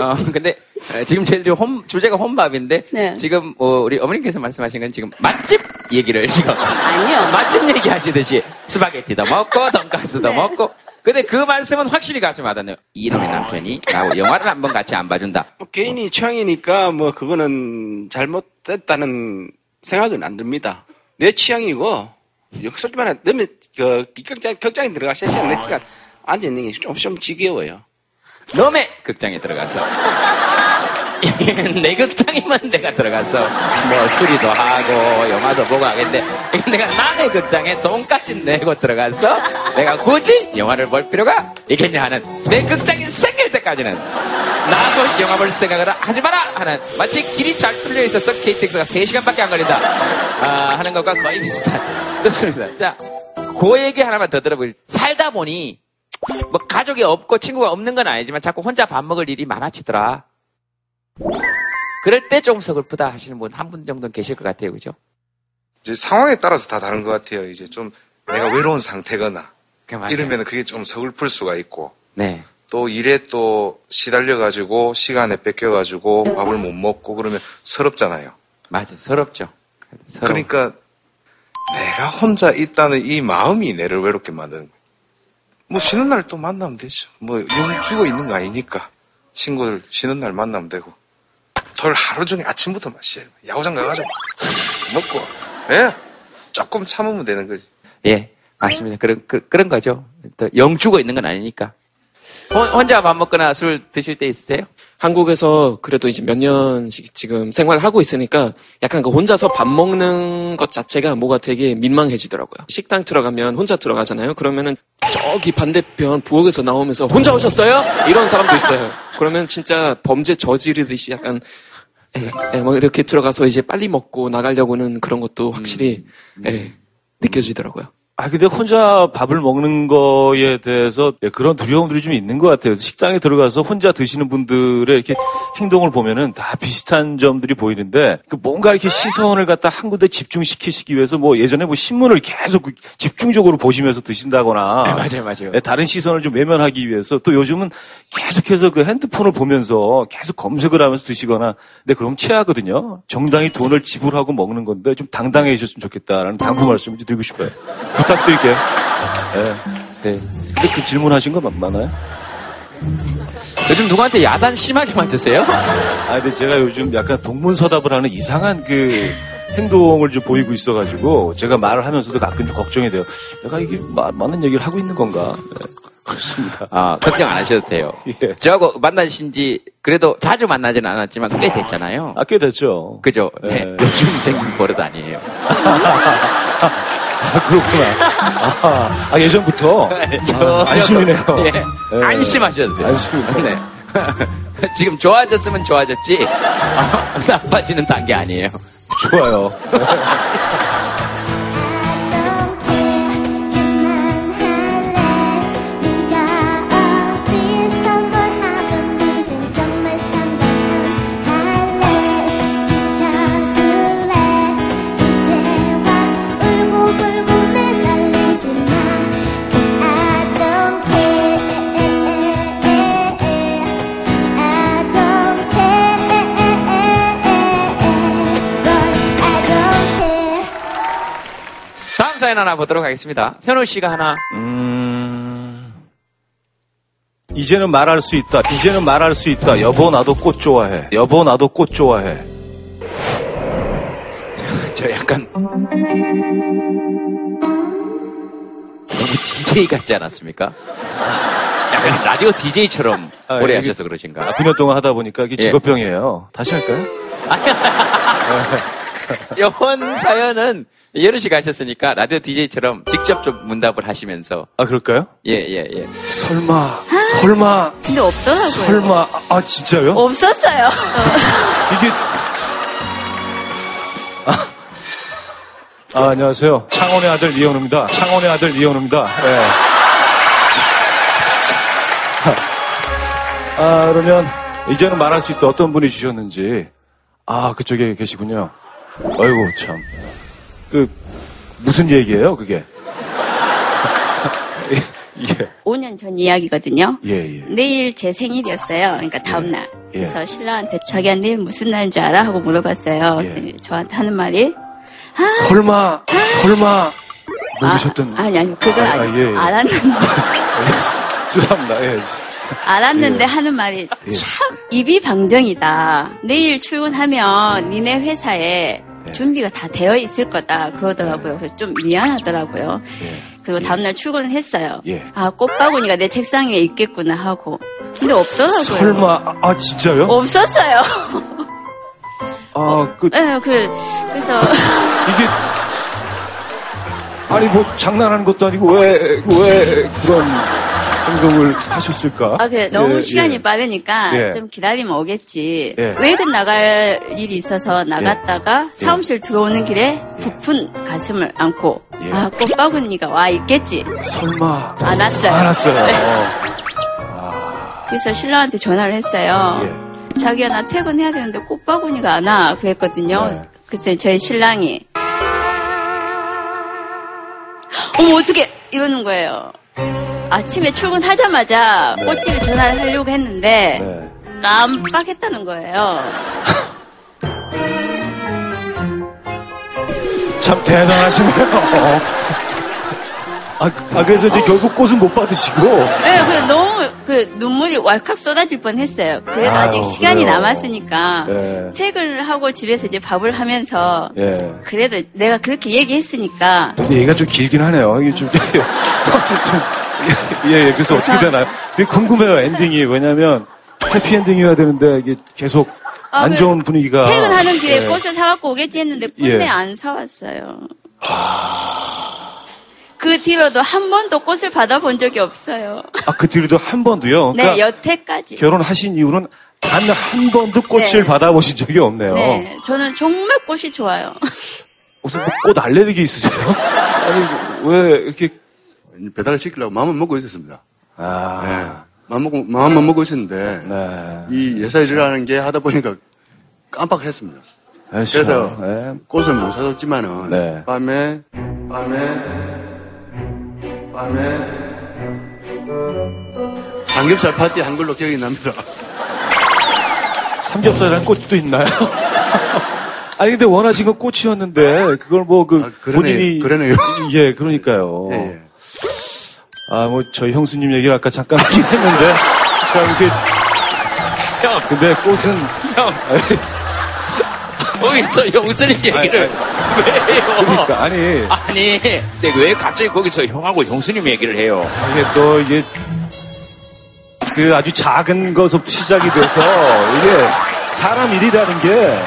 어, 근데 어, 지금 저희들이 홈, 주제가 혼밥인데 네. 지금 어, 우리 어머님께서 말씀하신 건 지금 맛집 얘기를 지금 아니요. 맛집 얘기 하시듯이 스파게티도 먹고 돈가스도 네. 먹고 근데 그 말씀은 확실히 가슴 와닿네요. 이놈의 남편이 나하고 영화를 한번 같이 안 봐준다. 뭐 개인이 취향이니까 뭐 그거는 잘못됐다는 생각은 안 듭니다. 내 취향이고 솔직히 말해 너무 그 극장 극장에 들어가 세시간 내니까 앉아 있는 게 좀 좀 지겨워요. 너의 극장에 들어가서 내 극장이면 내가 들어가서 뭐 수리도 하고 영화도 보고 하겠는데 내가 남의 극장에 돈까지 내고 들어가서 내가 굳이 영화를 볼 필요가 있겠냐 하는 내 극장이 생길 때까지는 나도 영화 볼 생각을 하지 마라 하는 마치 길이 잘 뚫려 있어서 KTX가 3시간밖에 안 걸린다 아, 하는 것과 거의 비슷한 뜻입니다. 자, 그 얘기 하나만 더 들어보겠습니다. 살다 보니 뭐 가족이 없고 친구가 없는 건 아니지만 자꾸 혼자 밥 먹을 일이 많아지더라. 그럴 때 조금 서글프다 하시는 분 한분 정도는 계실 것 같아요. 그죠? 이제 상황에 따라서 다 다른 것 같아요. 이제 좀 내가 외로운 상태거나. 이러면 그게 좀 서글플 수가 있고 네. 또 일에 또 시달려가지고 시간에 뺏겨가지고 밥을 못 먹고 그러면 서럽잖아요. 맞아. 서럽죠. 서로. 그러니까 내가 혼자 있다는 이 마음이 내를 외롭게 만드는 거예요. 뭐 쉬는 날 또 만나면 되죠. 뭐 용 죽어 있는 거 아니니까 친구들 쉬는 날 만나면 되고 털 하루 종일 아침부터 마셔요. 야구장 가가지고 먹고 예 조금 참으면 되는 거지. 예, 맞습니다. 그런, 그, 런 거죠. 또영 죽어 있는 건 아니니까. 혼- 혼자 밥 먹거나 술 드실 때 있으세요? 한국에서 그래도 이제 몇 년씩 지금 생활하고 있으니까 약간 그 혼자서 밥 먹는 것 자체가 뭐가 되게 민망해지더라고요. 식당 들어가면 혼자 들어가잖아요. 그러면은 저기 반대편 부엌에서 나오면서 혼자 오셨어요? 이런 사람도 있어요. 그러면 진짜 범죄 저지르듯이 약간 예, 예, 뭐 이렇게 들어가서 이제 빨리 먹고 나가려고는 그런 것도 확실히 예, 느껴지더라고요. 아, 근데 혼자 밥을 먹는 거에 대해서 예, 그런 두려움들이 좀 있는 것 같아요. 식당에 들어가서 혼자 드시는 분들의 이렇게 행동을 보면은 다 비슷한 점들이 보이는데 그 뭔가 이렇게 시선을 갖다 한 군데 집중시키시기 위해서 뭐 예전에 뭐 신문을 계속 그 집중적으로 보시면서 드신다거나 네, 맞아요, 맞아요. 예, 다른 시선을 좀 외면하기 위해서 또 요즘은 계속해서 그 핸드폰을 보면서 계속 검색을 하면서 드시거나 근데 그럼 체하거든요. 정당히 돈을 지불하고 먹는 건데 좀 당당해지셨으면 좋겠다라는 당부 말씀을 좀 드리고 싶어요. 부탁드릴게요. 네. 네. 근데 그 질문하신 거 맞- 맞나요? 요즘 누구한테 야단 심하게 맞으세요? 아, 근데 제가 요즘 약간 동문서답을 하는 이상한 그 행동을 좀 보이고 있어가지고 제가 말을 하면서도 가끔 좀 걱정이 돼요. 내가 이게 마- 맞는 얘기를 하고 있는 건가? 네. 그렇습니다. 아, 걱정 안 하셔도 돼요. 예. 저하고 만나신 지 그래도 자주 만나지는 않았지만 꽤 됐잖아요. 아, 꽤 됐죠. 그죠? 네. 예. 요즘 생긴 버릇 아니에요. 아, 그렇구나. 아, 아, 예전부터? 아, 안심이네요. 예. 예. 안심하셔도 돼요. 안심이네요. 네. 지금 좋아졌으면 좋아졌지, 아, 나빠지는 단계 아니에요. 좋아요. 사연 하나 보도록 하겠습니다. 현우 씨가 하나. 음, 이제는 말할 수 있다. 이제는 말할 수 있다. 여보, 나도 꽃 좋아해. 여보, 나도 꽃 좋아해. 저 약간 너무 DJ 같지 않았습니까? 약간 라디오 DJ처럼 아, 오래 이게- 하셔서 그러신가? 아, 9년 동안 하다 보니까 이게 예. 직업병이에요. 다시 할까요? 이번 사연은 예루 씨가 하셨으니까 라디오 DJ처럼 직접 좀 문답을 하시면서 아, 그럴까요? 예, 예, 예. 설마, 설마, 근데 없더라고요. 설마, 아, 아, 진짜요? 없었어요. 이게 아, 안녕하세요. 창원의 아들 이현우입니다. 창원의 아들 이현우입니다. 예. 아, 그러면 이제는 말할 수 있다. 어떤 분이 주셨는지. 아, 그쪽에 계시군요. 아이고, 참. 그, 무슨 얘기예요, 그게? 예, 5년 전 이야기거든요. 예, 예. 내일 제 생일이었어요. 그러니까 다음 날. 예. 그래서 신랑한테 자기야 내일 무슨 날인 줄 알아? 하고 물어봤어요. 예. 저한테 하는 말이 설마, 설마, 모르셨던. 아, 아니 아니 그건 아, 아, 아, 니 예, 예. 알았는데 죄송합니다. 예. 알았는데 예. 하는 말이 예. 참 입이 방정이다. 내일 출근하면 니네 회사에 예. 준비가 다 되어 있을 거다. 그러더라고요. 그래서 좀 미안하더라고요. 그리고 다음날 출근을 했어요. 예. 아 꽃바구니가 내 책상 위에 있겠구나 하고. 근데 없더라고요. 설마, 아, 아, 진짜요? 없었어요. 아, 그, 네, 그, 그래서. 이게 아니 뭐 장난하는 것도 아니고 왜 왜 그런 행동을 하셨을까? 아, 그래. 너무 예, 시간이 예. 빠르니까 예. 좀 기다리면 오겠지. 예. 외근 나갈 일이 있어서 나갔다가 사무실 들어오는 길에 부푼 가슴을 안고 예. 아, 꽃바구니가 와 있겠지. 설마 안 왔어요. 안 왔어요. 네. 그래서 신랑한테 전화를 했어요. 예. 자기야, 나 퇴근해야 되는데 꽃바구니가 안 와. 그랬거든요. 네. 그래서 저희 신랑이 어머, 어떻게 이러는 거예요. 아침에 출근하자마자 네. 꽃집에 전화를 하려고 했는데 네. 깜빡했다는 거예요. 참 대단하시네요. 아, 아, 그래서 이제 결국 꽃은 못 받으시고. 네, 그 너무 그 눈물이 왈칵 쏟아질 뻔했어요. 그래도 아유, 아직 시간이 그래요. 남았으니까 예. 퇴근을 하고 집에서 이제 밥을 하면서 예. 그래도 내가 그렇게 얘기했으니까 근데 얘가 좀 길긴 하네요. 이게 좀, 어쨌든. 예, 예, 그래서 어떻게 되나요? 되게 궁금해요, 엔딩이. 왜냐면, 해피엔딩이어야 되는데, 이게 계속 아, 안그 좋은 분위기가. 퇴근하는 길에 예. 꽃을 사갖고 오겠지 했는데 꽃내 예. 안 사왔어요. 그 뒤로도 한 번도 꽃을 받아본 적이 없어요. 아, 그 뒤로도 한 번도요? 네, 그러니까 여태까지. 결혼하신 이후로는 단 한 번도 꽃을 네. 받아보신 적이 없네요. 네, 저는 정말 꽃이 좋아요. 무슨 뭐꽃 알레르기 있으세요? 아니, 왜 이렇게. 배달을 시키려고 마음은 먹고 있었습니다. 아. 네. 마음 먹고, 마음만 먹고 있었는데, 네. 이 예사 일이라는 게 하다 보니까 깜빡을 했습니다. 그렇죠. 그래서 네. 꽃을 못 사줬지만은, 네. 밤에, 밤에, 밤에, 삼겹살 파티 한 걸로 기억이 납니다. 삼겹살이라는 꽃도 있나요? 아니, 근데 원하신 건 꽃이었는데, 그걸 뭐, 그, 그러네- 본인이. 그러네요. 예, 그러니까요. 예, 예. 아, 뭐, 저희 형수님 얘기를 아까 잠깐 하긴 했는데, 참, 이게. 형. 근데 꽃은. 형. 거기서 영수님 얘기를 왜요? 그러니까, 아니. 아니, 근데 왜 갑자기 거기서 형하고 형수님 얘기를 해요? 이게 또, 이게. 그 아주 작은 것부터 시작이 돼서, 이게 사람 일이라는 게,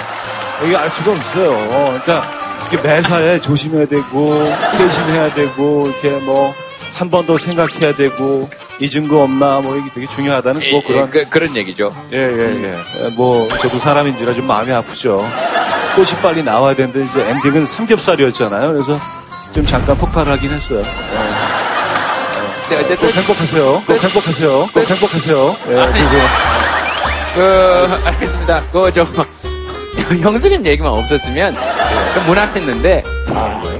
이게 알 수가 없어요. 그러니까, 이게 매사에 조심해야 되고, 세심해야 되고, 이렇게 뭐, 한 번 더 생각해야 되고, 잊은 거 없나, 뭐, 이게 되게 중요하다는 뭐 예, 그런. 그, 그런 얘기죠. 예, 예, 예. 예, 뭐, 저도 사람인지라 좀 마음이 아프죠. 꽃이 빨리 나와야 되는데, 이제 엔딩은 삼겹살이었잖아요. 그래서 좀 잠깐 폭발을 하긴 했어요. 예. 네, 어쨌든. 꼭 행복하세요. 꼭 행복하세요. 꼭 행복하세요. 예, 그리고. 그, 알겠습니다. 그, 저, 형수님 얘기만 없었으면, 좀 무난했는데,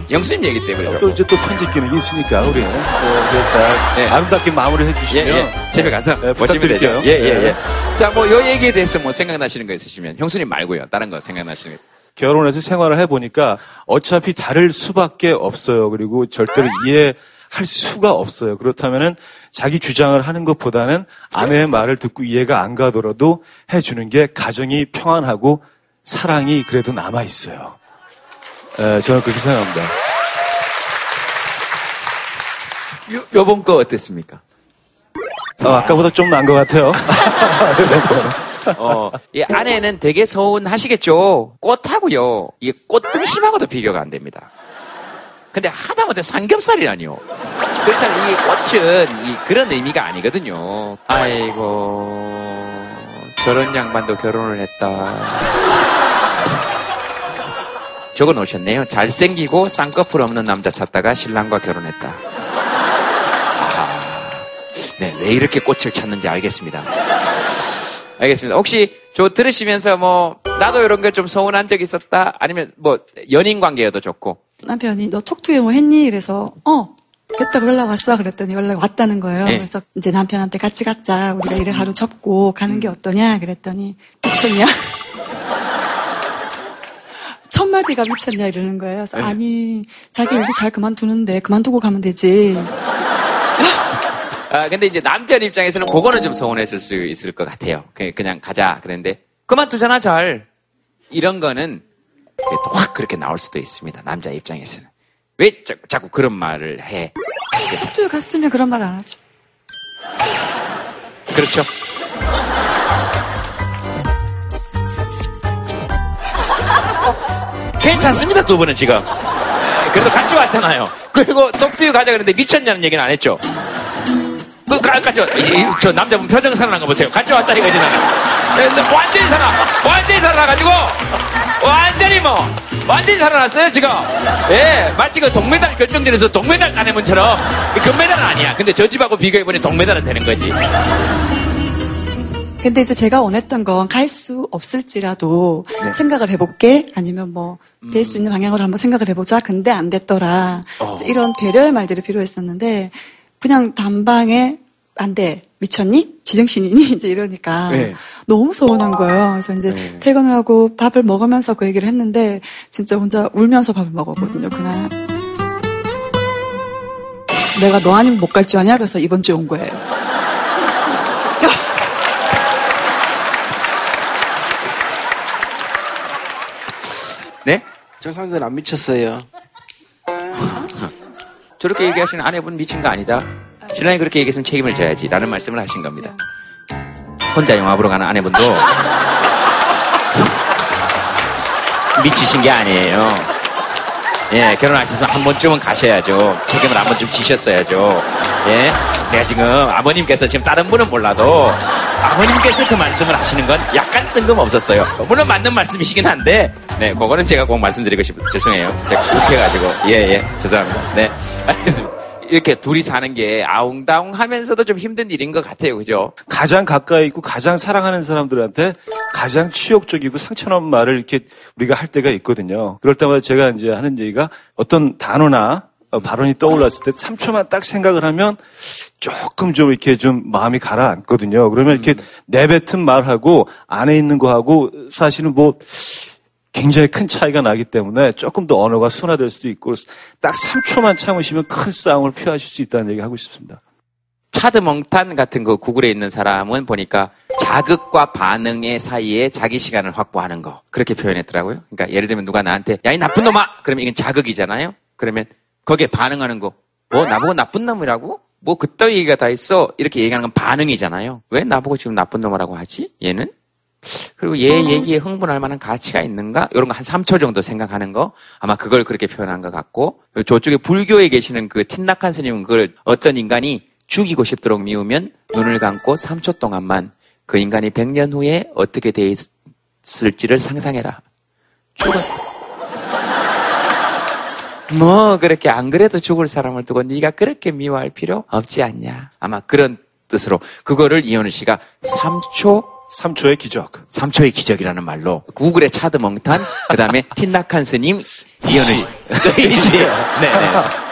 영수님 얘기 때문에. 또 이제 또 편집 기능이 있으니까, 우리. 또 이제 잘, 아름답게 마무리 해 주시면. 예, 예. 집에 가서 예, 보시면 되죠. 예, 예, 예. 예. 자, 뭐, 요 얘기에 대해서 뭐 생각나시는 거 있으시면, 형수님 말고요. 다른 거 생각나시는 거. 결혼해서 생활을 해보니까 어차피 다를 수밖에 없어요. 그리고 절대로 이해 할 수가 없어요. 그렇다면은 자기 주장을 하는 것보다는 아내의 말을 듣고 이해가 안 가더라도 해주는 게 가정이 평안하고 사랑이 그래도 남아 있어요. 에, 저는 그렇게 생각합니다. 요, 요번 거 어땠습니까? 어, 아까보다 좀 나은 것 같아요. 어, 이 아내는 되게 서운하시겠죠. 꽃하고요. 이게 꽃등심하고도 비교가 안 됩니다. 근데 하다못해 삼겹살이라니요. 그렇다면 이 꽃은 이 그런 의미가 아니거든요. 아이고, 저런 양반도 결혼을 했다. 적어 놓으셨네요. 잘생기고 쌍꺼풀 없는 남자 찾다가 신랑과 결혼했다. 아하. 네, 왜 이렇게 꽃을 찾는지 알겠습니다. 알겠습니다. 혹시 저 들으시면서 뭐 나도 이런 게 좀 서운한 적 있었다 아니면 뭐 연인 관계여도 좋고 남편이 너 톡투에 뭐 했니? 그래서 어 됐다고 연락 왔어. 그랬더니 연락 왔다는 거예요. 네. 그래서 이제 남편한테 같이 갖자. 우리가 일을 하루 접고 가는 게 어떠냐? 그랬더니 미쳤냐? 첫 마디가 미쳤냐 이러는 거예요. 그래서 네. 아니 자기 일도 잘 그만두는데 그만두고 가면 되지. 아 근데 이제 남편 입장에서는 그거는 좀 서운했을 수 있을 것 같아요. 그- 그냥 가자 그랬는데 그만두잖아 잘 이런 거는 또확 그렇게 나올 수도 있습니다. 남자 입장에서는 왜 자, 자꾸 그런 말을 해? 톡투에 갔으면 그런 말 안 하죠. 그렇죠. 괜찮습니다, 두 분은 지금. 네, 그래도 같이 왔잖아요. 그리고 똑뚜유 가자 그랬는데 미쳤냐는 얘기는 안 했죠. 그, 가- 같이 이- 저 남자분 표정 살아난 거 보세요. 같이 왔다 이거지. 그래서 완전히 살아, 완전히 살아나가지고, 완전히 뭐, 완전히 살아났어요, 지금. 예, 마치 그 동메달 결정전에서 동메달 따낸 분처럼, 이 금메달은 아니야. 근데 저 집하고 비교해보니 동메달은 되는 거지. 근데 이제 제가 원했던 건 갈 수 없을지라도 네. 생각을 해볼게 아니면 뭐 될 수 있는 방향으로 한번 생각을 해보자. 근데 안 됐더라. 어. 이런 배려의 말들이 필요했었는데 그냥 단방에 안 돼. 미쳤니? 지정신이니? 이제 이러니까. 네. 너무 서운한 거예요. 그래서 이제 네. 퇴근을 하고 밥을 먹으면서 그 얘기를 했는데 진짜 혼자 울면서 밥을 먹었거든요, 그날. 그래서 내가 너 아니면 못 갈 줄 아냐? 그래서 이번 주에 온 거예요. 네? 정상들 안 미쳤어요. 저렇게 얘기하시는 아내분 미친 거 아니다. 신랑이 그렇게 얘기했으면 책임을 져야지. 라는 말씀을 하신 겁니다. 혼자 영화 보러 가는 아내분도 미치신 게 아니에요. 예, 결혼하셨으면 한 번쯤은 가셔야죠. 책임을 한 번쯤 지셨어야죠. 예. 내가 지금 아버님께서 지금 다른 분은 몰라도 아버님께서 그 말씀을 하시는 건 약간 뜬금없었어요. 물론 맞는 말씀이시긴 한데, 네, 그거는 제가 꼭 말씀드리고 싶어요. 죄송해요. 제가 욱해가지고. 예, 예, 죄송합니다. 네. 이렇게 둘이 사는 게 아웅다웅 하면서도 좀 힘든 일인 것 같아요. 그죠? 가장 가까이 있고 가장 사랑하는 사람들한테 가장 치욕적이고 상처난 말을 이렇게 우리가 할 때가 있거든요. 그럴 때마다 제가 이제 하는 얘기가 어떤 단어나 어, 발언이 떠올랐을 때 3초만 딱 생각을 하면 조금 좀 이렇게 좀 마음이 가라앉거든요. 그러면 이렇게 내뱉은 말하고 안에 있는 거하고 사실은 뭐 굉장히 큰 차이가 나기 때문에 조금 더 언어가 순화될 수도 있고 딱 3초만 참으시면 큰 싸움을 피하실 수 있다는 얘기 하고 싶습니다. 차드 멍탄 같은 거 구글에 있는 사람은 보니까 자극과 반응의 사이에 자기 시간을 확보하는 거 그렇게 표현했더라고요. 그러니까 예를 들면 누가 나한테 야 이 나쁜 놈아 그러면 이건 자극이잖아요. 그러면 거기에 반응하는 거 뭐 나보고 나쁜 놈이라고 뭐 그따위 얘기가 다 있어 이렇게 얘기하는 건 반응이잖아요. 왜 나보고 지금 나쁜 놈이라고 하지? 얘는 그리고 얘 얘기에 흥분할 만한 가치가 있는가? 이런 거 한 3초 정도 생각하는 거 아마 그걸 그렇게 표현한 것 같고 저쪽에 불교에 계시는 그 틴낙한 스님은 그걸 어떤 인간이 죽이고 싶도록 미우면 눈을 감고 3초 동안만 그 인간이 100년 후에 어떻게 돼 있을지를 상상해라. 죽어. 뭐 그렇게 안 그래도 죽을 사람을 두고 네가 그렇게 미워할 필요 없지 않냐. 아마 그런 뜻으로 그거를 이현우 씨가 3초 3초의 기적. 3초의 기적이라는 말로 구글의 차드 멍탄 그다음에 틴낙한 스님 이현우 씨. 씨. 네, 네.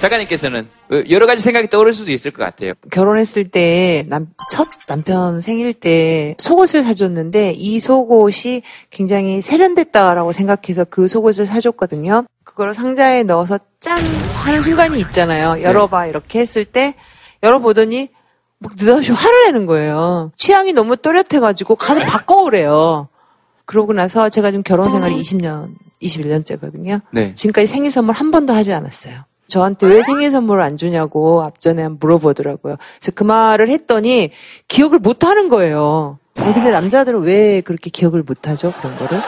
작가님께서는 여러 가지 생각이 떠오를 수도 있을 것 같아요. 결혼했을 때, 남, 첫 남편 생일 때 속옷을 사줬는데, 이 속옷이 굉장히 세련됐다라고 생각해서 그 속옷을 사줬거든요. 그걸 상자에 넣어서 짠! 하는 순간이 있잖아요. 열어봐, 이렇게 했을 때, 열어보더니, 막 느닷없이 화를 내는 거예요. 취향이 너무 또렷해가지고 가서 바꿔오래요. 그러고 나서 제가 지금 결혼 생활이 20년, 21년째거든요. 네. 지금까지 생일 선물 한 번도 하지 않았어요. 저한테 왜 생일 선물을 안 주냐고 앞전에 물어보더라고요. 그래서 그 말을 했더니 기억을 못 하는 거예요. 아니, 근데 남자들은 왜 그렇게 기억을 못 하죠? 그런 거를?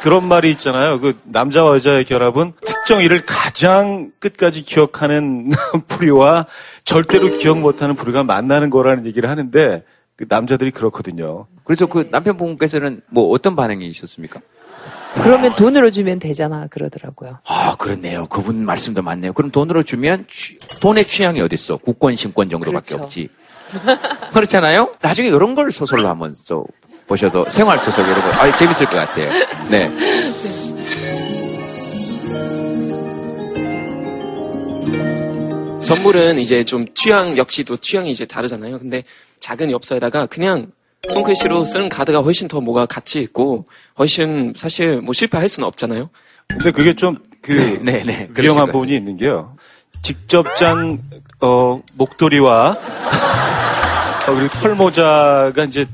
그런 말이 있잖아요. 그 남자와 여자의 결합은 특정 일을 가장 끝까지 기억하는 부류와 절대로 기억 못하는 부류가 만나는 거라는 얘기를 하는데 그 남자들이 그렇거든요. 그래서 그 남편분께서는 뭐 어떤 반응이셨습니까? 그러면 돈으로 주면 되잖아. 그러더라고요. 아, 그렇네요. 그분 말씀도 맞네요. 그럼 돈으로 주면 취- 돈의 취향이 어딨어? 국권, 신권 정도밖에 그렇죠. 없지. 그렇잖아요? 나중에 이런 걸 소설로 한번 써 보셔도 생활 소설 이런 거 아, 재밌을 것 같아요. 네. 선물은 이제 좀 취향 역시도 취향이 이제 다르잖아요. 근데 작은 엽서에다가 그냥 손글씨로 쓴 카드가 훨씬 더 뭐가 가치 있고 훨씬 사실 뭐 실패할 수는 없잖아요. 근데 그게 좀그 네, 네. 그러실 위험한 것 부분이 있는 게요. 직접 짠 어, 목도리와 어, 그리고 털모자가 이제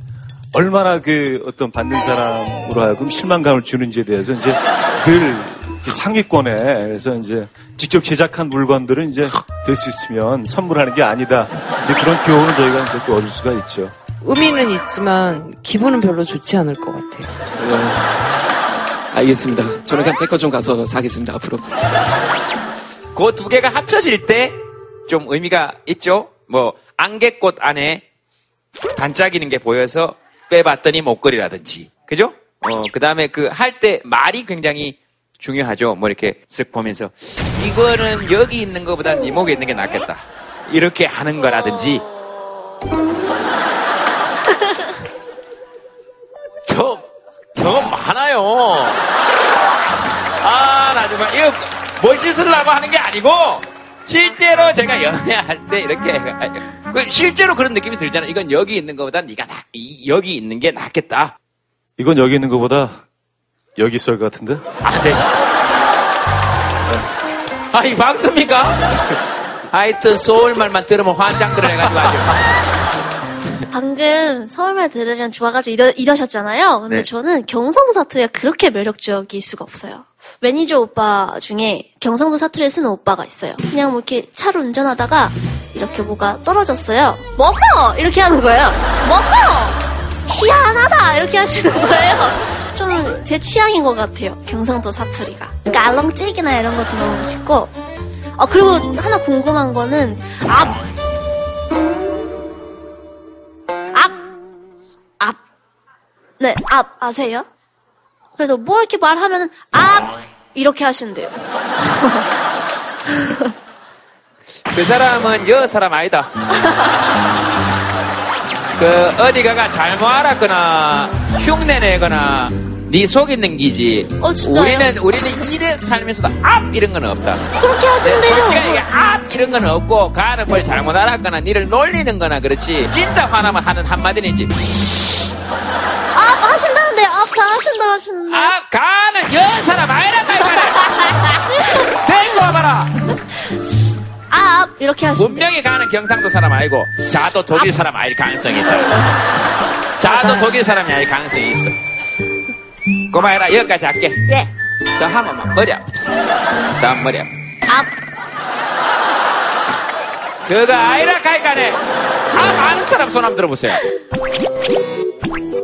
얼마나 그 어떤 받는 사람으로 하여금 실망감을 주는지에 대해서 이제 늘 상위권에 그래서 이제 직접 제작한 물건들은 이제 될 수 있으면 선물하는 게 아니다. 이제 그런 교훈을 저희가 이제 또 얻을 수가 있죠. 의미는 있지만 기분은 별로 좋지 않을 것 같아요. 어, 알겠습니다. 저는 그냥 백화점 가서 사겠습니다, 앞으로. 그 두 개가 합쳐질 때 좀 의미가 있죠? 뭐, 안개꽃 안에 반짝이는 게 보여서 빼봤더니 목걸이라든지. 그죠? 어, 그 다음에 그 할 때 말이 굉장히 중요하죠. 뭐 이렇게 쓱 보면서 이거는 여기 있는 것보다 네 목에 있는 게 낫겠다. 이렇게 하는 거라든지. 저 경험 많아요. 아, 나 정말 이거 멋있으려고 하는 게 아니고 실제로 제가 연애할 때 이렇게 그 실제로 그런 느낌이 들잖아. 이건 여기 있는 것보다 네가 나, 이- 여기 있는 게 낫겠다. 이건 여기 있는 것보다 여기 있을 것 같은데? 아, 네. 아, 이 박수입니까? 하여튼 서울말만 들으면 환장들 해가지고 아주. 방금 서울말 들으면 좋아가지고 이러, 이러셨잖아요. 근데 네. 저는 경상도 사투리가 그렇게 매력적일 수가 없어요. 매니저 오빠 중에 경상도 사투리를 쓰는 오빠가 있어요. 그냥 뭐 이렇게 차를 운전하다가 이렇게 뭐가 떨어졌어요. 먹어! 이렇게 하는 거예요. 먹어! 희한하다! 이렇게 하시는 거예요. 좀 제 취향인 것 같아요. 경상도 사투리가. 깔롱찌기나 이런 것도 너무 멋있고. 어, 그리고 하나 궁금한 거는, 앞! 네, 앞, 아세요? 그래서 뭐 이렇게 말하면은, 앞! 이렇게 하신대요. 그 사람은 여 사람 아니다. 그 어디가가 잘못 알았거나 흉내 내거나 네속 있는 기지. 어, 진짜요? 우리는 우리는 이래 살면서도 앞 이런 건 없다. 그렇게 하신대요. 솔직히 이게 앞 이런 건 없고 가는 걸 잘못 알았거나 니를 놀리는 거나 그렇지. 진짜 화나면 하는 한마디는 이제 앞 하신다는데, 앞 잘하신다 하시는데. 앞 가는 여 사람 아니란다 이거는. 데리고 와봐라. 앞! 이렇게 하신대요. 분명히 가는 경상도 사람 아니고 자도 독일 사람 아닐 가능성이 있다. 자도 독일 사람이 아닐 가능성이 있어. 고마해라 여기까지 할게. 예. 더 하면 막 머리 아파. 다음 머리 아파. 앞. 그거 아이라. 앞 아는 사람 손 한번 들어보세요.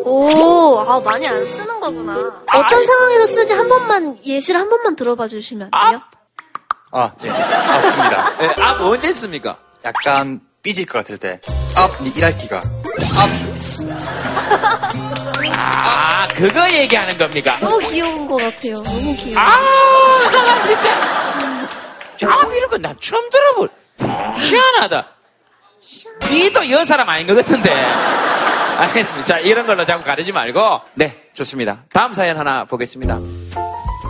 오, 아, 많이 안 쓰는 거구나. 어떤 상황에서 쓰지 한 번만, 예시를 한 번만 들어봐 주시면 안 돼요? 아, 예. 아픕니다. 예, 앞 언제 씁니까? 약간 삐질 것 같을 때. 앞, 니 일할기가. 앞. 아, 그거 얘기하는 겁니까? 너무 귀여운 것 같아요. 너무 귀여워. 아, 진짜. 앞 이런 건 난 처음 들어볼. 희한하다. 이도 여 사람 아닌 것 같은데. 알겠습니다. 자, 이런 걸로 자꾸 가르지 말고. 네, 좋습니다. 다음 사연 하나 보겠습니다.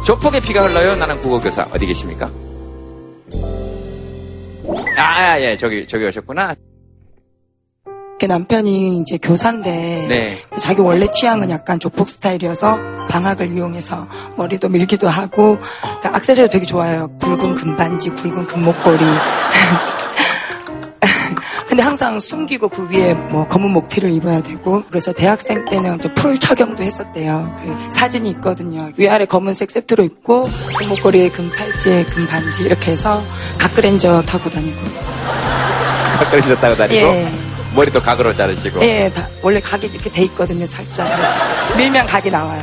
조폭의 피가 흘러요. 나는 국어교사. 어디 계십니까? 아, 예, 저기, 저기 오셨구나. 그 남편이 이제 교사인데 네. 자기 원래 취향은 약간 조폭 스타일이어서 방학을 이용해서 머리도 밀기도 하고 그러니까 악세사리도 되게 좋아해요. 굵은 금반지, 굵은 금목걸이. 근데 항상 숨기고 그 위에 뭐 검은 목티를 입어야 되고 그래서 대학생 때는 또 풀 착용도 했었대요. 그 사진이 있거든요. 위아래 검은색 세트로 입고 금목걸이에 금 팔찌에 금 반지 이렇게 해서 각그랜저 타고 다니고. 가까이 타고 다니고. 예. 머리도 각으로 자르시고. 예, 다 원래 각이 이렇게 돼 있거든요, 살짝. 그래서 밀면 각이 나와요.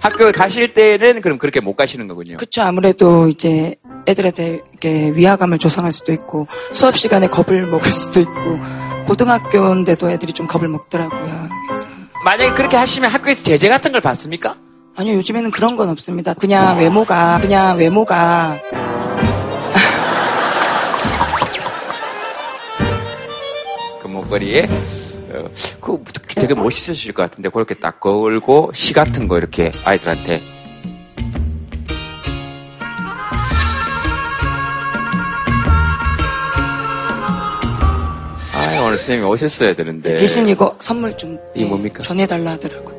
학교 가실 때는 그럼 그렇게 못 가시는 거군요. 그쵸, 아무래도 이제 애들한테 이렇게 위화감을 조성할 수도 있고 수업 시간에 겁을 먹을 수도 있고 고등학교인데도 애들이 좀 겁을 먹더라고요. 만약에 그렇게 하시면 학교에서 제재 같은 걸 받습니까? 아니요, 요즘에는 그런 건 없습니다. 그냥 외모가, 그냥 외모가 그 목걸이에 어, 그 되게 멋있으실 것 같은데 그렇게 딱 걸고 시 같은 거 이렇게 아이들한테 선생님이 오셨어야 되는데 대신 이거 선물 좀 이게 뭡니까? 전해달라 하더라고요.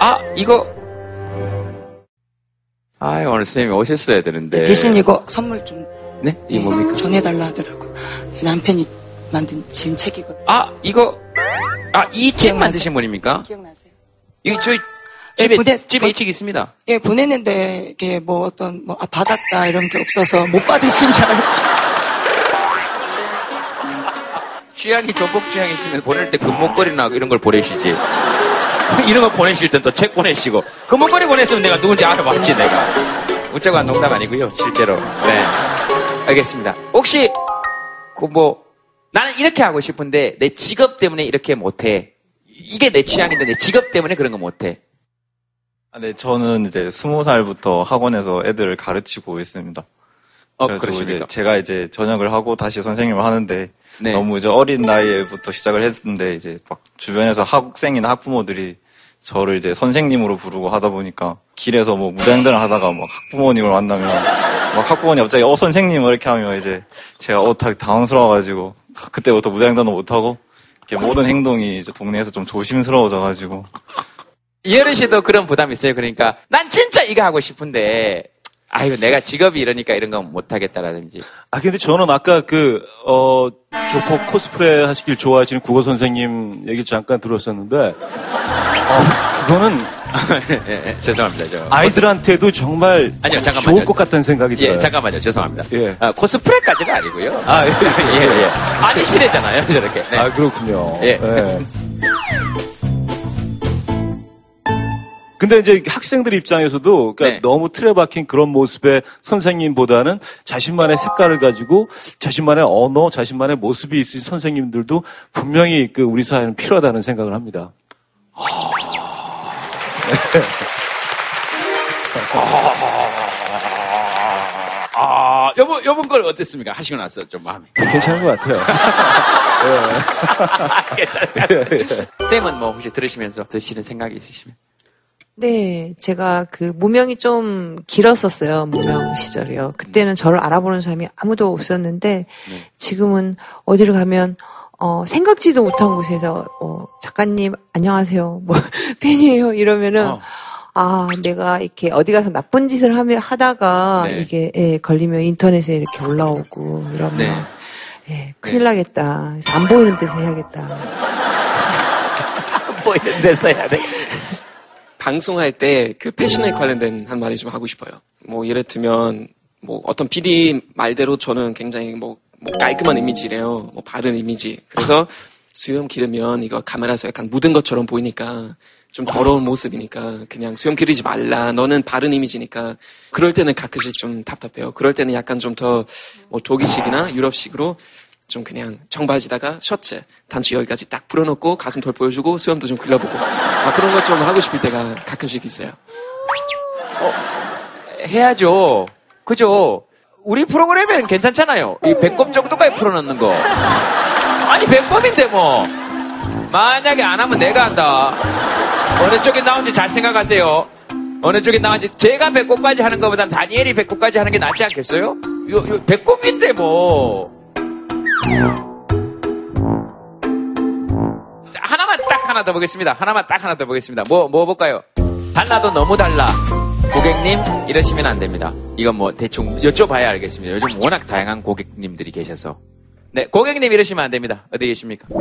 아 이거 아 오늘 선생님이 오셨어야 되는데 대신 이거 선물 좀 네? 이게 뭡니까? 전해달라 하더라고요. 남편이 만든 지금 책이거든요. 아 이거 아 이 책 만드신 분입니까? 기억나세요? 이거 저희 집에 보내- 집에 이 책이 있습니다. 예, 보냈는데, 이게 뭐 어떤, 뭐, 아, 받았다, 이런 게 없어서 못 받으신 줄 알고. 취향이 조폭 취향이시면 보낼 때 금목걸이나 이런 걸 보내시지. 이런 거 보내실 땐 또 책 보내시고 금목걸이 보냈으면 내가 누군지 알아봤지 내가. 한 농담 아니고요 실제로. 네. 알겠습니다. 혹시 그 뭐 나는 이렇게 하고 싶은데 내 직업 때문에 이렇게 못해. 이게 내 취향인데 내 직업 때문에 그런 거 못해. 아, 네, 저는 이제 스무 살부터 학원에서 애들을 가르치고 있습니다. 어, 그래서? 이제 제가 이제 전역을 하고 다시 선생님을 하는데 네. 너무 이제 어린 나이에부터 시작을 했는데 이제 막 주변에서 학생이나 학부모들이 저를 이제 선생님으로 부르고 하다 보니까 길에서 뭐 무대행전을 하다가 막 학부모님을 만나면 막 학부모님 갑자기 어 선생님 이렇게 하면 이제 제가 어 다- 당황스러워가지고 그때부터 무대행전도 못하고 모든 행동이 이제 동네에서 좀 조심스러워져가지고 이혜리 씨도 그런 부담 있어요. 그러니까 난 진짜 이거 하고 싶은데 아이고 내가 직업이 이러니까 이런 건 못하겠다라든지. 아, 근데 저는 아까 그, 어, 조폭 코스프레 하시길 좋아하시는 국어 선생님 얘기 잠깐 들었었는데, 어, 그거는 예, 예, 죄송합니다. 저. 아이들한테도 정말 아니요, 잠깐만요. 좋을 것 같다는 생각이 들어요. 예, 잠깐만요. 죄송합니다. 예. 아, 코스프레까지는 아니고요. 아, 예, 예, 예. 아니, 시대잖아요, 저렇게. 네. 아, 그렇군요. 예. 근데 이제 학생들 입장에서도 그러니까 너무 틀에 박힌 그런 모습의 선생님보다는 자신만의 색깔을 가지고 자신만의 언어, 자신만의 모습이 있으신 선생님들도 분명히 그 우리 사회는 필요하다는 생각을 합니다. 아, 여보, 여분 걸 어땠습니까? 하시고 나서 좀 마음이. 괜찮은 것 같아요. 쌤은 뭐 혹시 들으시면서 드시는 생각이 있으시면? 네, 제가 그 무명이 좀 길었었어요. 무명 시절이요. 그때는 저를 알아보는 사람이 아무도 없었는데 지금은 어디를 가면 어, 생각지도 못한 곳에서 어, 작가님 안녕하세요. 뭐 팬이에요. 이러면은 아, 내가 이렇게 어디 가서 나쁜 짓을 하며 하다가 네. 이게 예, 걸리면 인터넷에 이렇게 올라오고 이러면 네. 예, 큰일 나겠다. 안 보이는 데서 해야겠다. 보이는 데서 해야 돼. 방송할 때 그 패션에 관련된 한 말이 좀 하고 싶어요. 뭐 예를 들면 뭐 어떤 PD 말대로 저는 굉장히 뭐, 뭐 깔끔한 이미지래요. 뭐 바른 이미지. 그래서 수염 기르면 이거 카메라에서 약간 묻은 것처럼 보이니까 좀 더러운 모습이니까 그냥 수염 기르지 말라. 너는 바른 이미지니까. 그럴 때는 가끔씩 좀 답답해요. 그럴 때는 약간 좀 더 뭐 독일식이나 유럽식으로 좀 그냥 청바지다가 셔츠 단추 여기까지 딱 풀어놓고 가슴 덜 보여주고 수염도 좀 길러보고 막 그런 것 좀 하고 싶을 때가 가끔씩 있어요. 해야죠. 그죠? 우리 프로그램엔 괜찮잖아요. 이 배꼽 정도까지 풀어놓는 거. 아니, 배꼽인데 뭐. 만약에 안 하면 내가 한다. 어느 쪽에 나온지 잘 생각하세요. 어느 쪽에 나온지. 제가 배꼽까지 하는 것보단 다니엘이 배꼽까지 하는 게 낫지 않겠어요? 요, 요, 배꼽인데 뭐. 자, 하나만 딱 하나 더 보겠습니다. 하나만 딱 하나 더 보겠습니다. 뭐, 뭐 볼까요? 달라도 너무 달라. 고객님, 이러시면 안 됩니다. 이건 뭐 대충 여쭤봐야 알겠습니다. 요즘 워낙 다양한 고객님들이 계셔서. 네, 고객님 이러시면 안 됩니다. 어디 계십니까?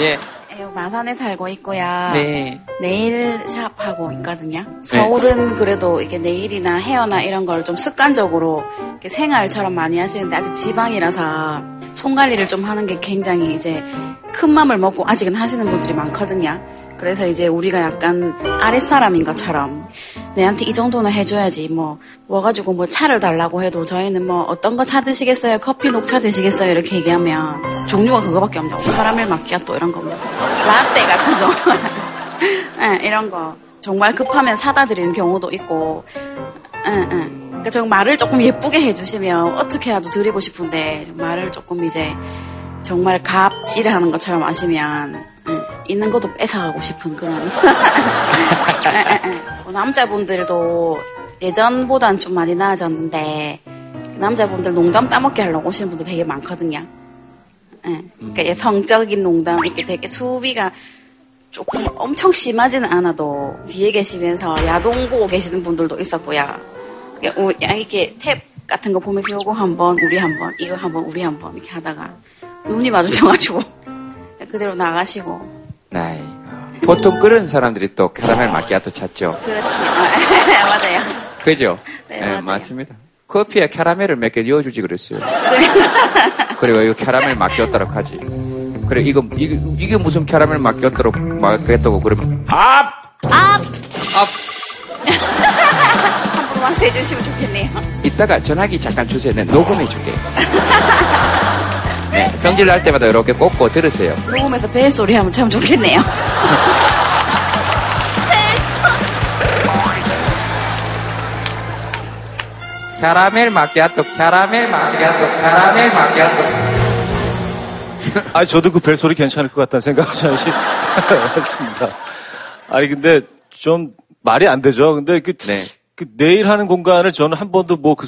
예, 예, 마산에 살고 있고요. 네. 네일 샵 하고 있거든요. 서울은 그래도 이게 네일이나 헤어나 이런 걸 좀 습관적으로 생활처럼 많이 하시는데 아직 지방이라서 손 관리를 좀 하는 게 굉장히 이제 큰 맘을 먹고 아직은 하시는 분들이 많거든요. 그래서 이제 우리가 약간 아랫사람인 것처럼 내한테 이 정도는 해줘야지 뭐 와가지고 뭐 차를 달라고 해도 저희는 뭐 어떤 거 차 드시겠어요? 커피 녹차 드시겠어요? 이렇게 얘기하면 종류가 그거밖에 없냐고 카라멜 마키아또 이런 거뭐 라떼 같은 거 예, 이런 거 정말 급하면 사다 드리는 경우도 있고 예, 예. 그러니까 좀 말을 조금 예쁘게 해주시면 어떻게라도 드리고 싶은데 말을 조금 이제 정말 갑질하는 것처럼 하시면 예, 있는 것도 뺏어가고 싶은 그런 예, 예, 예. 뭐 남자분들도 예전보단 좀 많이 나아졌는데 남자분들 농담 따먹게 하려고 오시는 분들 되게 많거든요. 예. 그러니까 이 성적인 농담 이렇게 되게 수비가 조금 엄청 심하지는 않아도 뒤에 계시면서 야동 보고 계시는 분들도 있었고요. 이렇게 탭 같은 거 보면서 요거 한번 우리 한번 이거 한번 우리 한번 이렇게 하다가 눈이 마주쳐가지고 그대로 나가시고 나이. 보통 그런 사람들이 또 캐러멜 마키아토 찾죠. 그렇지 맞아요. 그죠? 네, 예, 맞아요. 맞습니다. 커피에 캐러멜을 몇 개 넣어주지 그랬어요. 그리고 이거 캐러멜 맡겼다고 하지. 그래, 이거, 이게, 이게 무슨 캐러멜 맡겼다고, 맡겼다고, 그러면, 아! 앞! 앞! 한 번만 해주시면 좋겠네요. 이따가 전화기 잠깐 주세요. 네, 녹음해 줄게요. 네, 성질 날 때마다 이렇게 꽂고 들으세요. 녹음해서 벨 소리 하면 참 좋겠네요. 캐러멜 마키아토, 캐러멜 마키아토, 캐러멜 마키아토. 아, 저도 그 벨 소리 괜찮을 것 같다는 생각을 잠시 했습니다. 아니, 근데 좀 말이 안 되죠. 근데 그, 네. 그 내일 하는 공간을 저는 한 번도 뭐 그,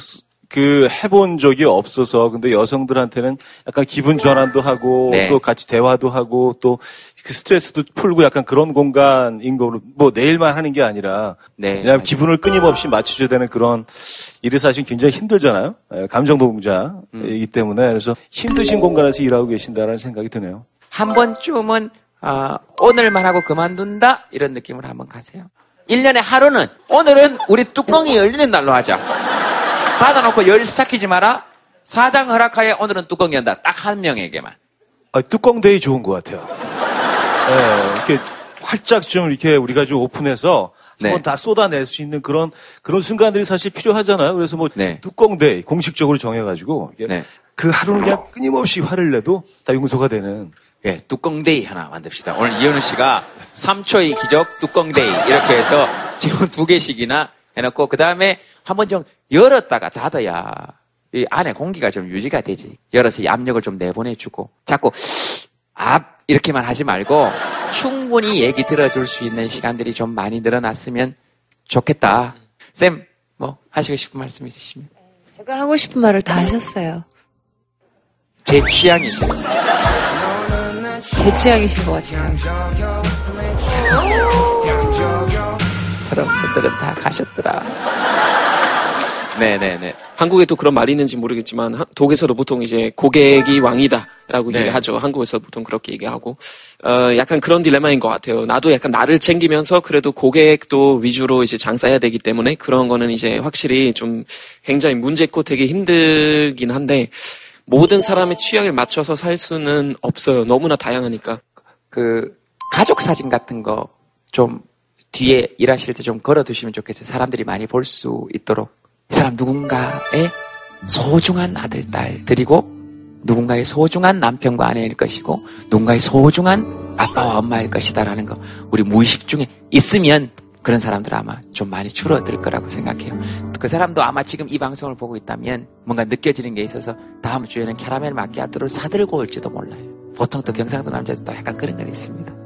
그 해본 적이 없어서 근데 여성들한테는 약간 기분 전환도 하고 네. 또 같이 대화도 하고 또 그 스트레스도 풀고 약간 그런 공간인 거로 뭐 내일만 하는 게 아니라 네. 왜냐하면 기분을 끊임없이 맞춰줘야 되는 그런 일이 사실 굉장히 힘들잖아요. 예, 감정 노동자이기 때문에 그래서 힘드신 공간에서 일하고 계신다는 생각이 드네요. 한 번쯤은 아, 오늘만 하고 그만둔다 이런 느낌으로 한번 가세요. 1년에 하루는 오늘은 우리 뚜껑이 열리는 날로 하자. 닫아놓고 열 시작하지 마라. 사장 허락하에 오늘은 뚜껑 연다. 딱 한 명에게만. 아, 뚜껑데이 좋은 것 같아요. 예, 이렇게 활짝 좀 이렇게 우리가 좀 오픈해서 네. 한번 다 쏟아낼 수 있는 그런 그런 순간들이 사실 필요하잖아요. 그래서 뭐 네. 뚜껑데이 공식적으로 정해가지고 이게 그 하루는 그냥 끊임없이 화를 내도 다 용서가 되는. 예, 뚜껑데이 하나 만듭시다. 오늘 이현우 씨가 3초의 기적 뚜껑데이 이렇게 해서 지금 두 개씩이나 해놓고 그 다음에 한 번 좀 열었다가 닫아야 이 안에 공기가 좀 유지가 되지. 열어서 이 압력을 좀 내보내주고 자꾸 앞 이렇게만 하지 말고 충분히 얘기 들어줄 수 있는 시간들이 좀 많이 늘어났으면 좋겠다. 쌤, 뭐 하시고 싶은 말씀 있으시면 제가 하고 싶은 말을 다 하셨어요. 제 취향이세요. 제 취향이신 것 같아요. 그런 분들은 다 가셨더라. 네네네. 한국에 또 그런 말이 있는지 모르겠지만 하- 독에서도 보통 이제 고객이 왕이다라고 네. 얘기하죠. 한국에서 보통 그렇게 얘기하고 어, 약간 그런 딜레마인 것 같아요. 나도 약간 나를 챙기면서 그래도 고객도 위주로 이제 장사해야 되기 때문에 그런 거는 이제 확실히 좀 굉장히 문제고 되게 힘들긴 한데 모든 사람의 취향에 맞춰서 살 수는 없어요. 너무나 다양하니까. 그 가족 사진 같은 거 좀 뒤에 일하실 때 좀 걸어 두시면 좋겠어요. 사람들이 많이 볼 수 있도록. 이 사람 누군가의 소중한 아들, 딸들이고 누군가의 소중한 남편과 아내일 것이고 누군가의 소중한 아빠와 엄마일 것이다라는 거 우리 무의식 중에 있으면 그런 사람들 아마 좀 많이 줄어들 거라고 생각해요. 그 사람도 아마 지금 이 방송을 보고 있다면 뭔가 느껴지는 게 있어서 다음 주에는 캐러멜 마키아토를 사들고 올지도 몰라요. 보통 또 경상도 남자들 도 약간 그런 건 있습니다.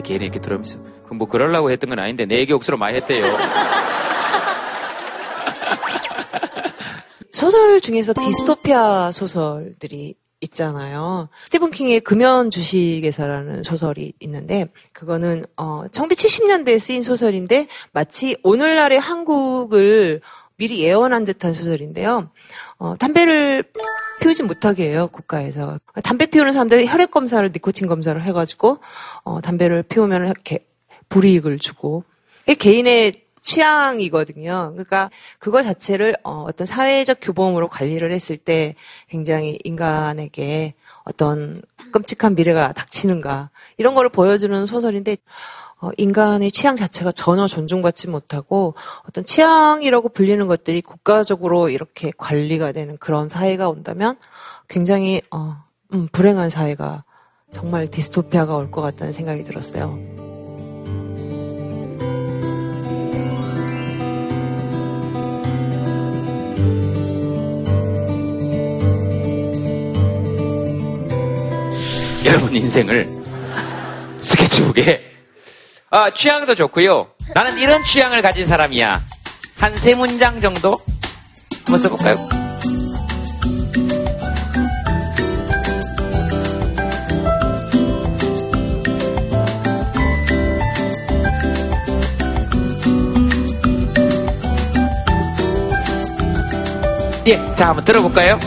근데 걔는 이렇게 들으면서 그 뭐 그러려고 했던 건 아닌데 내 얘기 억수로 많이 했대요. 소설 중에서 디스토피아 소설들이 있잖아요. 스티븐 킹의 금연 주식에서라는 소설이 있는데 그거는 어 1970년대에 쓰인 소설인데 마치 오늘날의 한국을 미리 예언한 듯한 소설인데요. 어, 담배를 피우지 못하게 해요, 국가에서. 담배 피우는 사람들이 혈액 검사를, 니코틴 검사를 해가지고, 어, 담배를 피우면 이렇게 불이익을 주고. 이게 개인의 취향이거든요. 그러니까 그거 자체를 어, 어떤 사회적 규범으로 관리를 했을 때 굉장히 인간에게 어떤 끔찍한 미래가 닥치는가 이런 거를 보여주는 소설인데 어, 인간의 취향 자체가 전혀 존중받지 못하고 어떤 취향이라고 불리는 것들이 국가적으로 이렇게 관리가 되는 그런 사회가 온다면 굉장히 어, 음, 불행한 사회가 정말 디스토피아가 올 것 같다는 생각이 들었어요. 여러분 인생을 스케치북에 아, 취향도 좋고요. 나는 이런 취향을 가진 사람이야. 한 세 문장 정도 한번 써볼까요? 예, 자 한번 들어볼까요?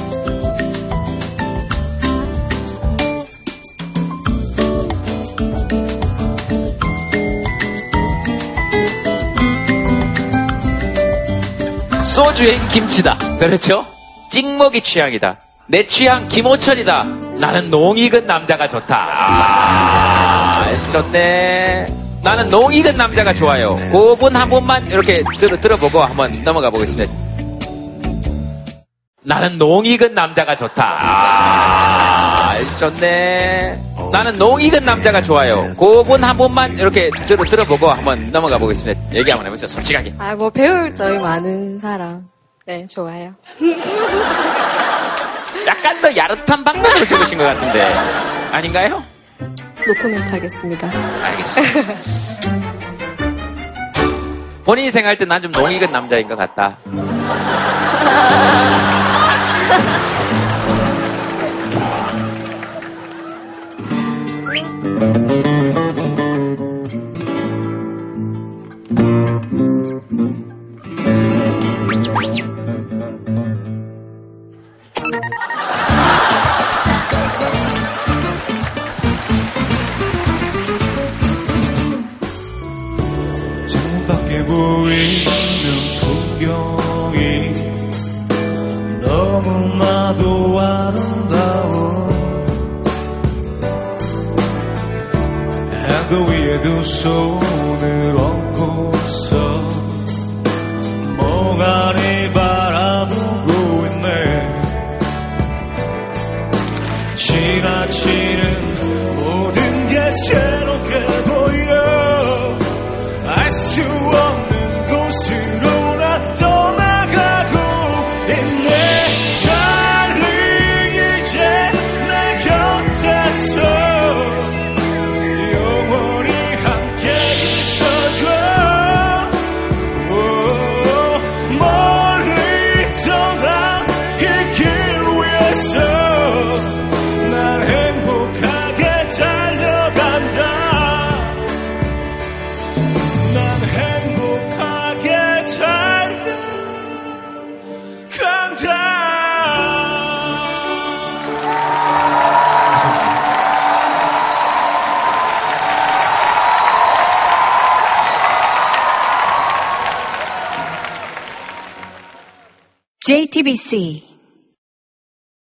소주엔 김치다. 그렇죠? 찍먹이 취향이다. 내 취향 김호철이다. 나는 농익은 남자가 좋다. 아, 좋네. 나는 농익은 남자가 좋아요. 그분 한 번만 이렇게 들, 들어보고 한번 넘어가 보겠습니다. 나는 농익은 남자가 좋다. 아, 좋네. 나는 농익은 남자가 좋아요. 그분 한 번만 이렇게 들, 들어보고 한번 넘어가 보겠습니다. 얘기 한번 해보세요. 솔직하게. 아, 뭐 배울 점이 많은 사람. 네, 좋아요. 약간 더 야릇한 방법으로 적으신 것 같은데. 아닌가요? 노코멘트 하겠습니다. 알겠습니다. 본인이 생각할 때 난 좀 농익은 남자인 것 같다.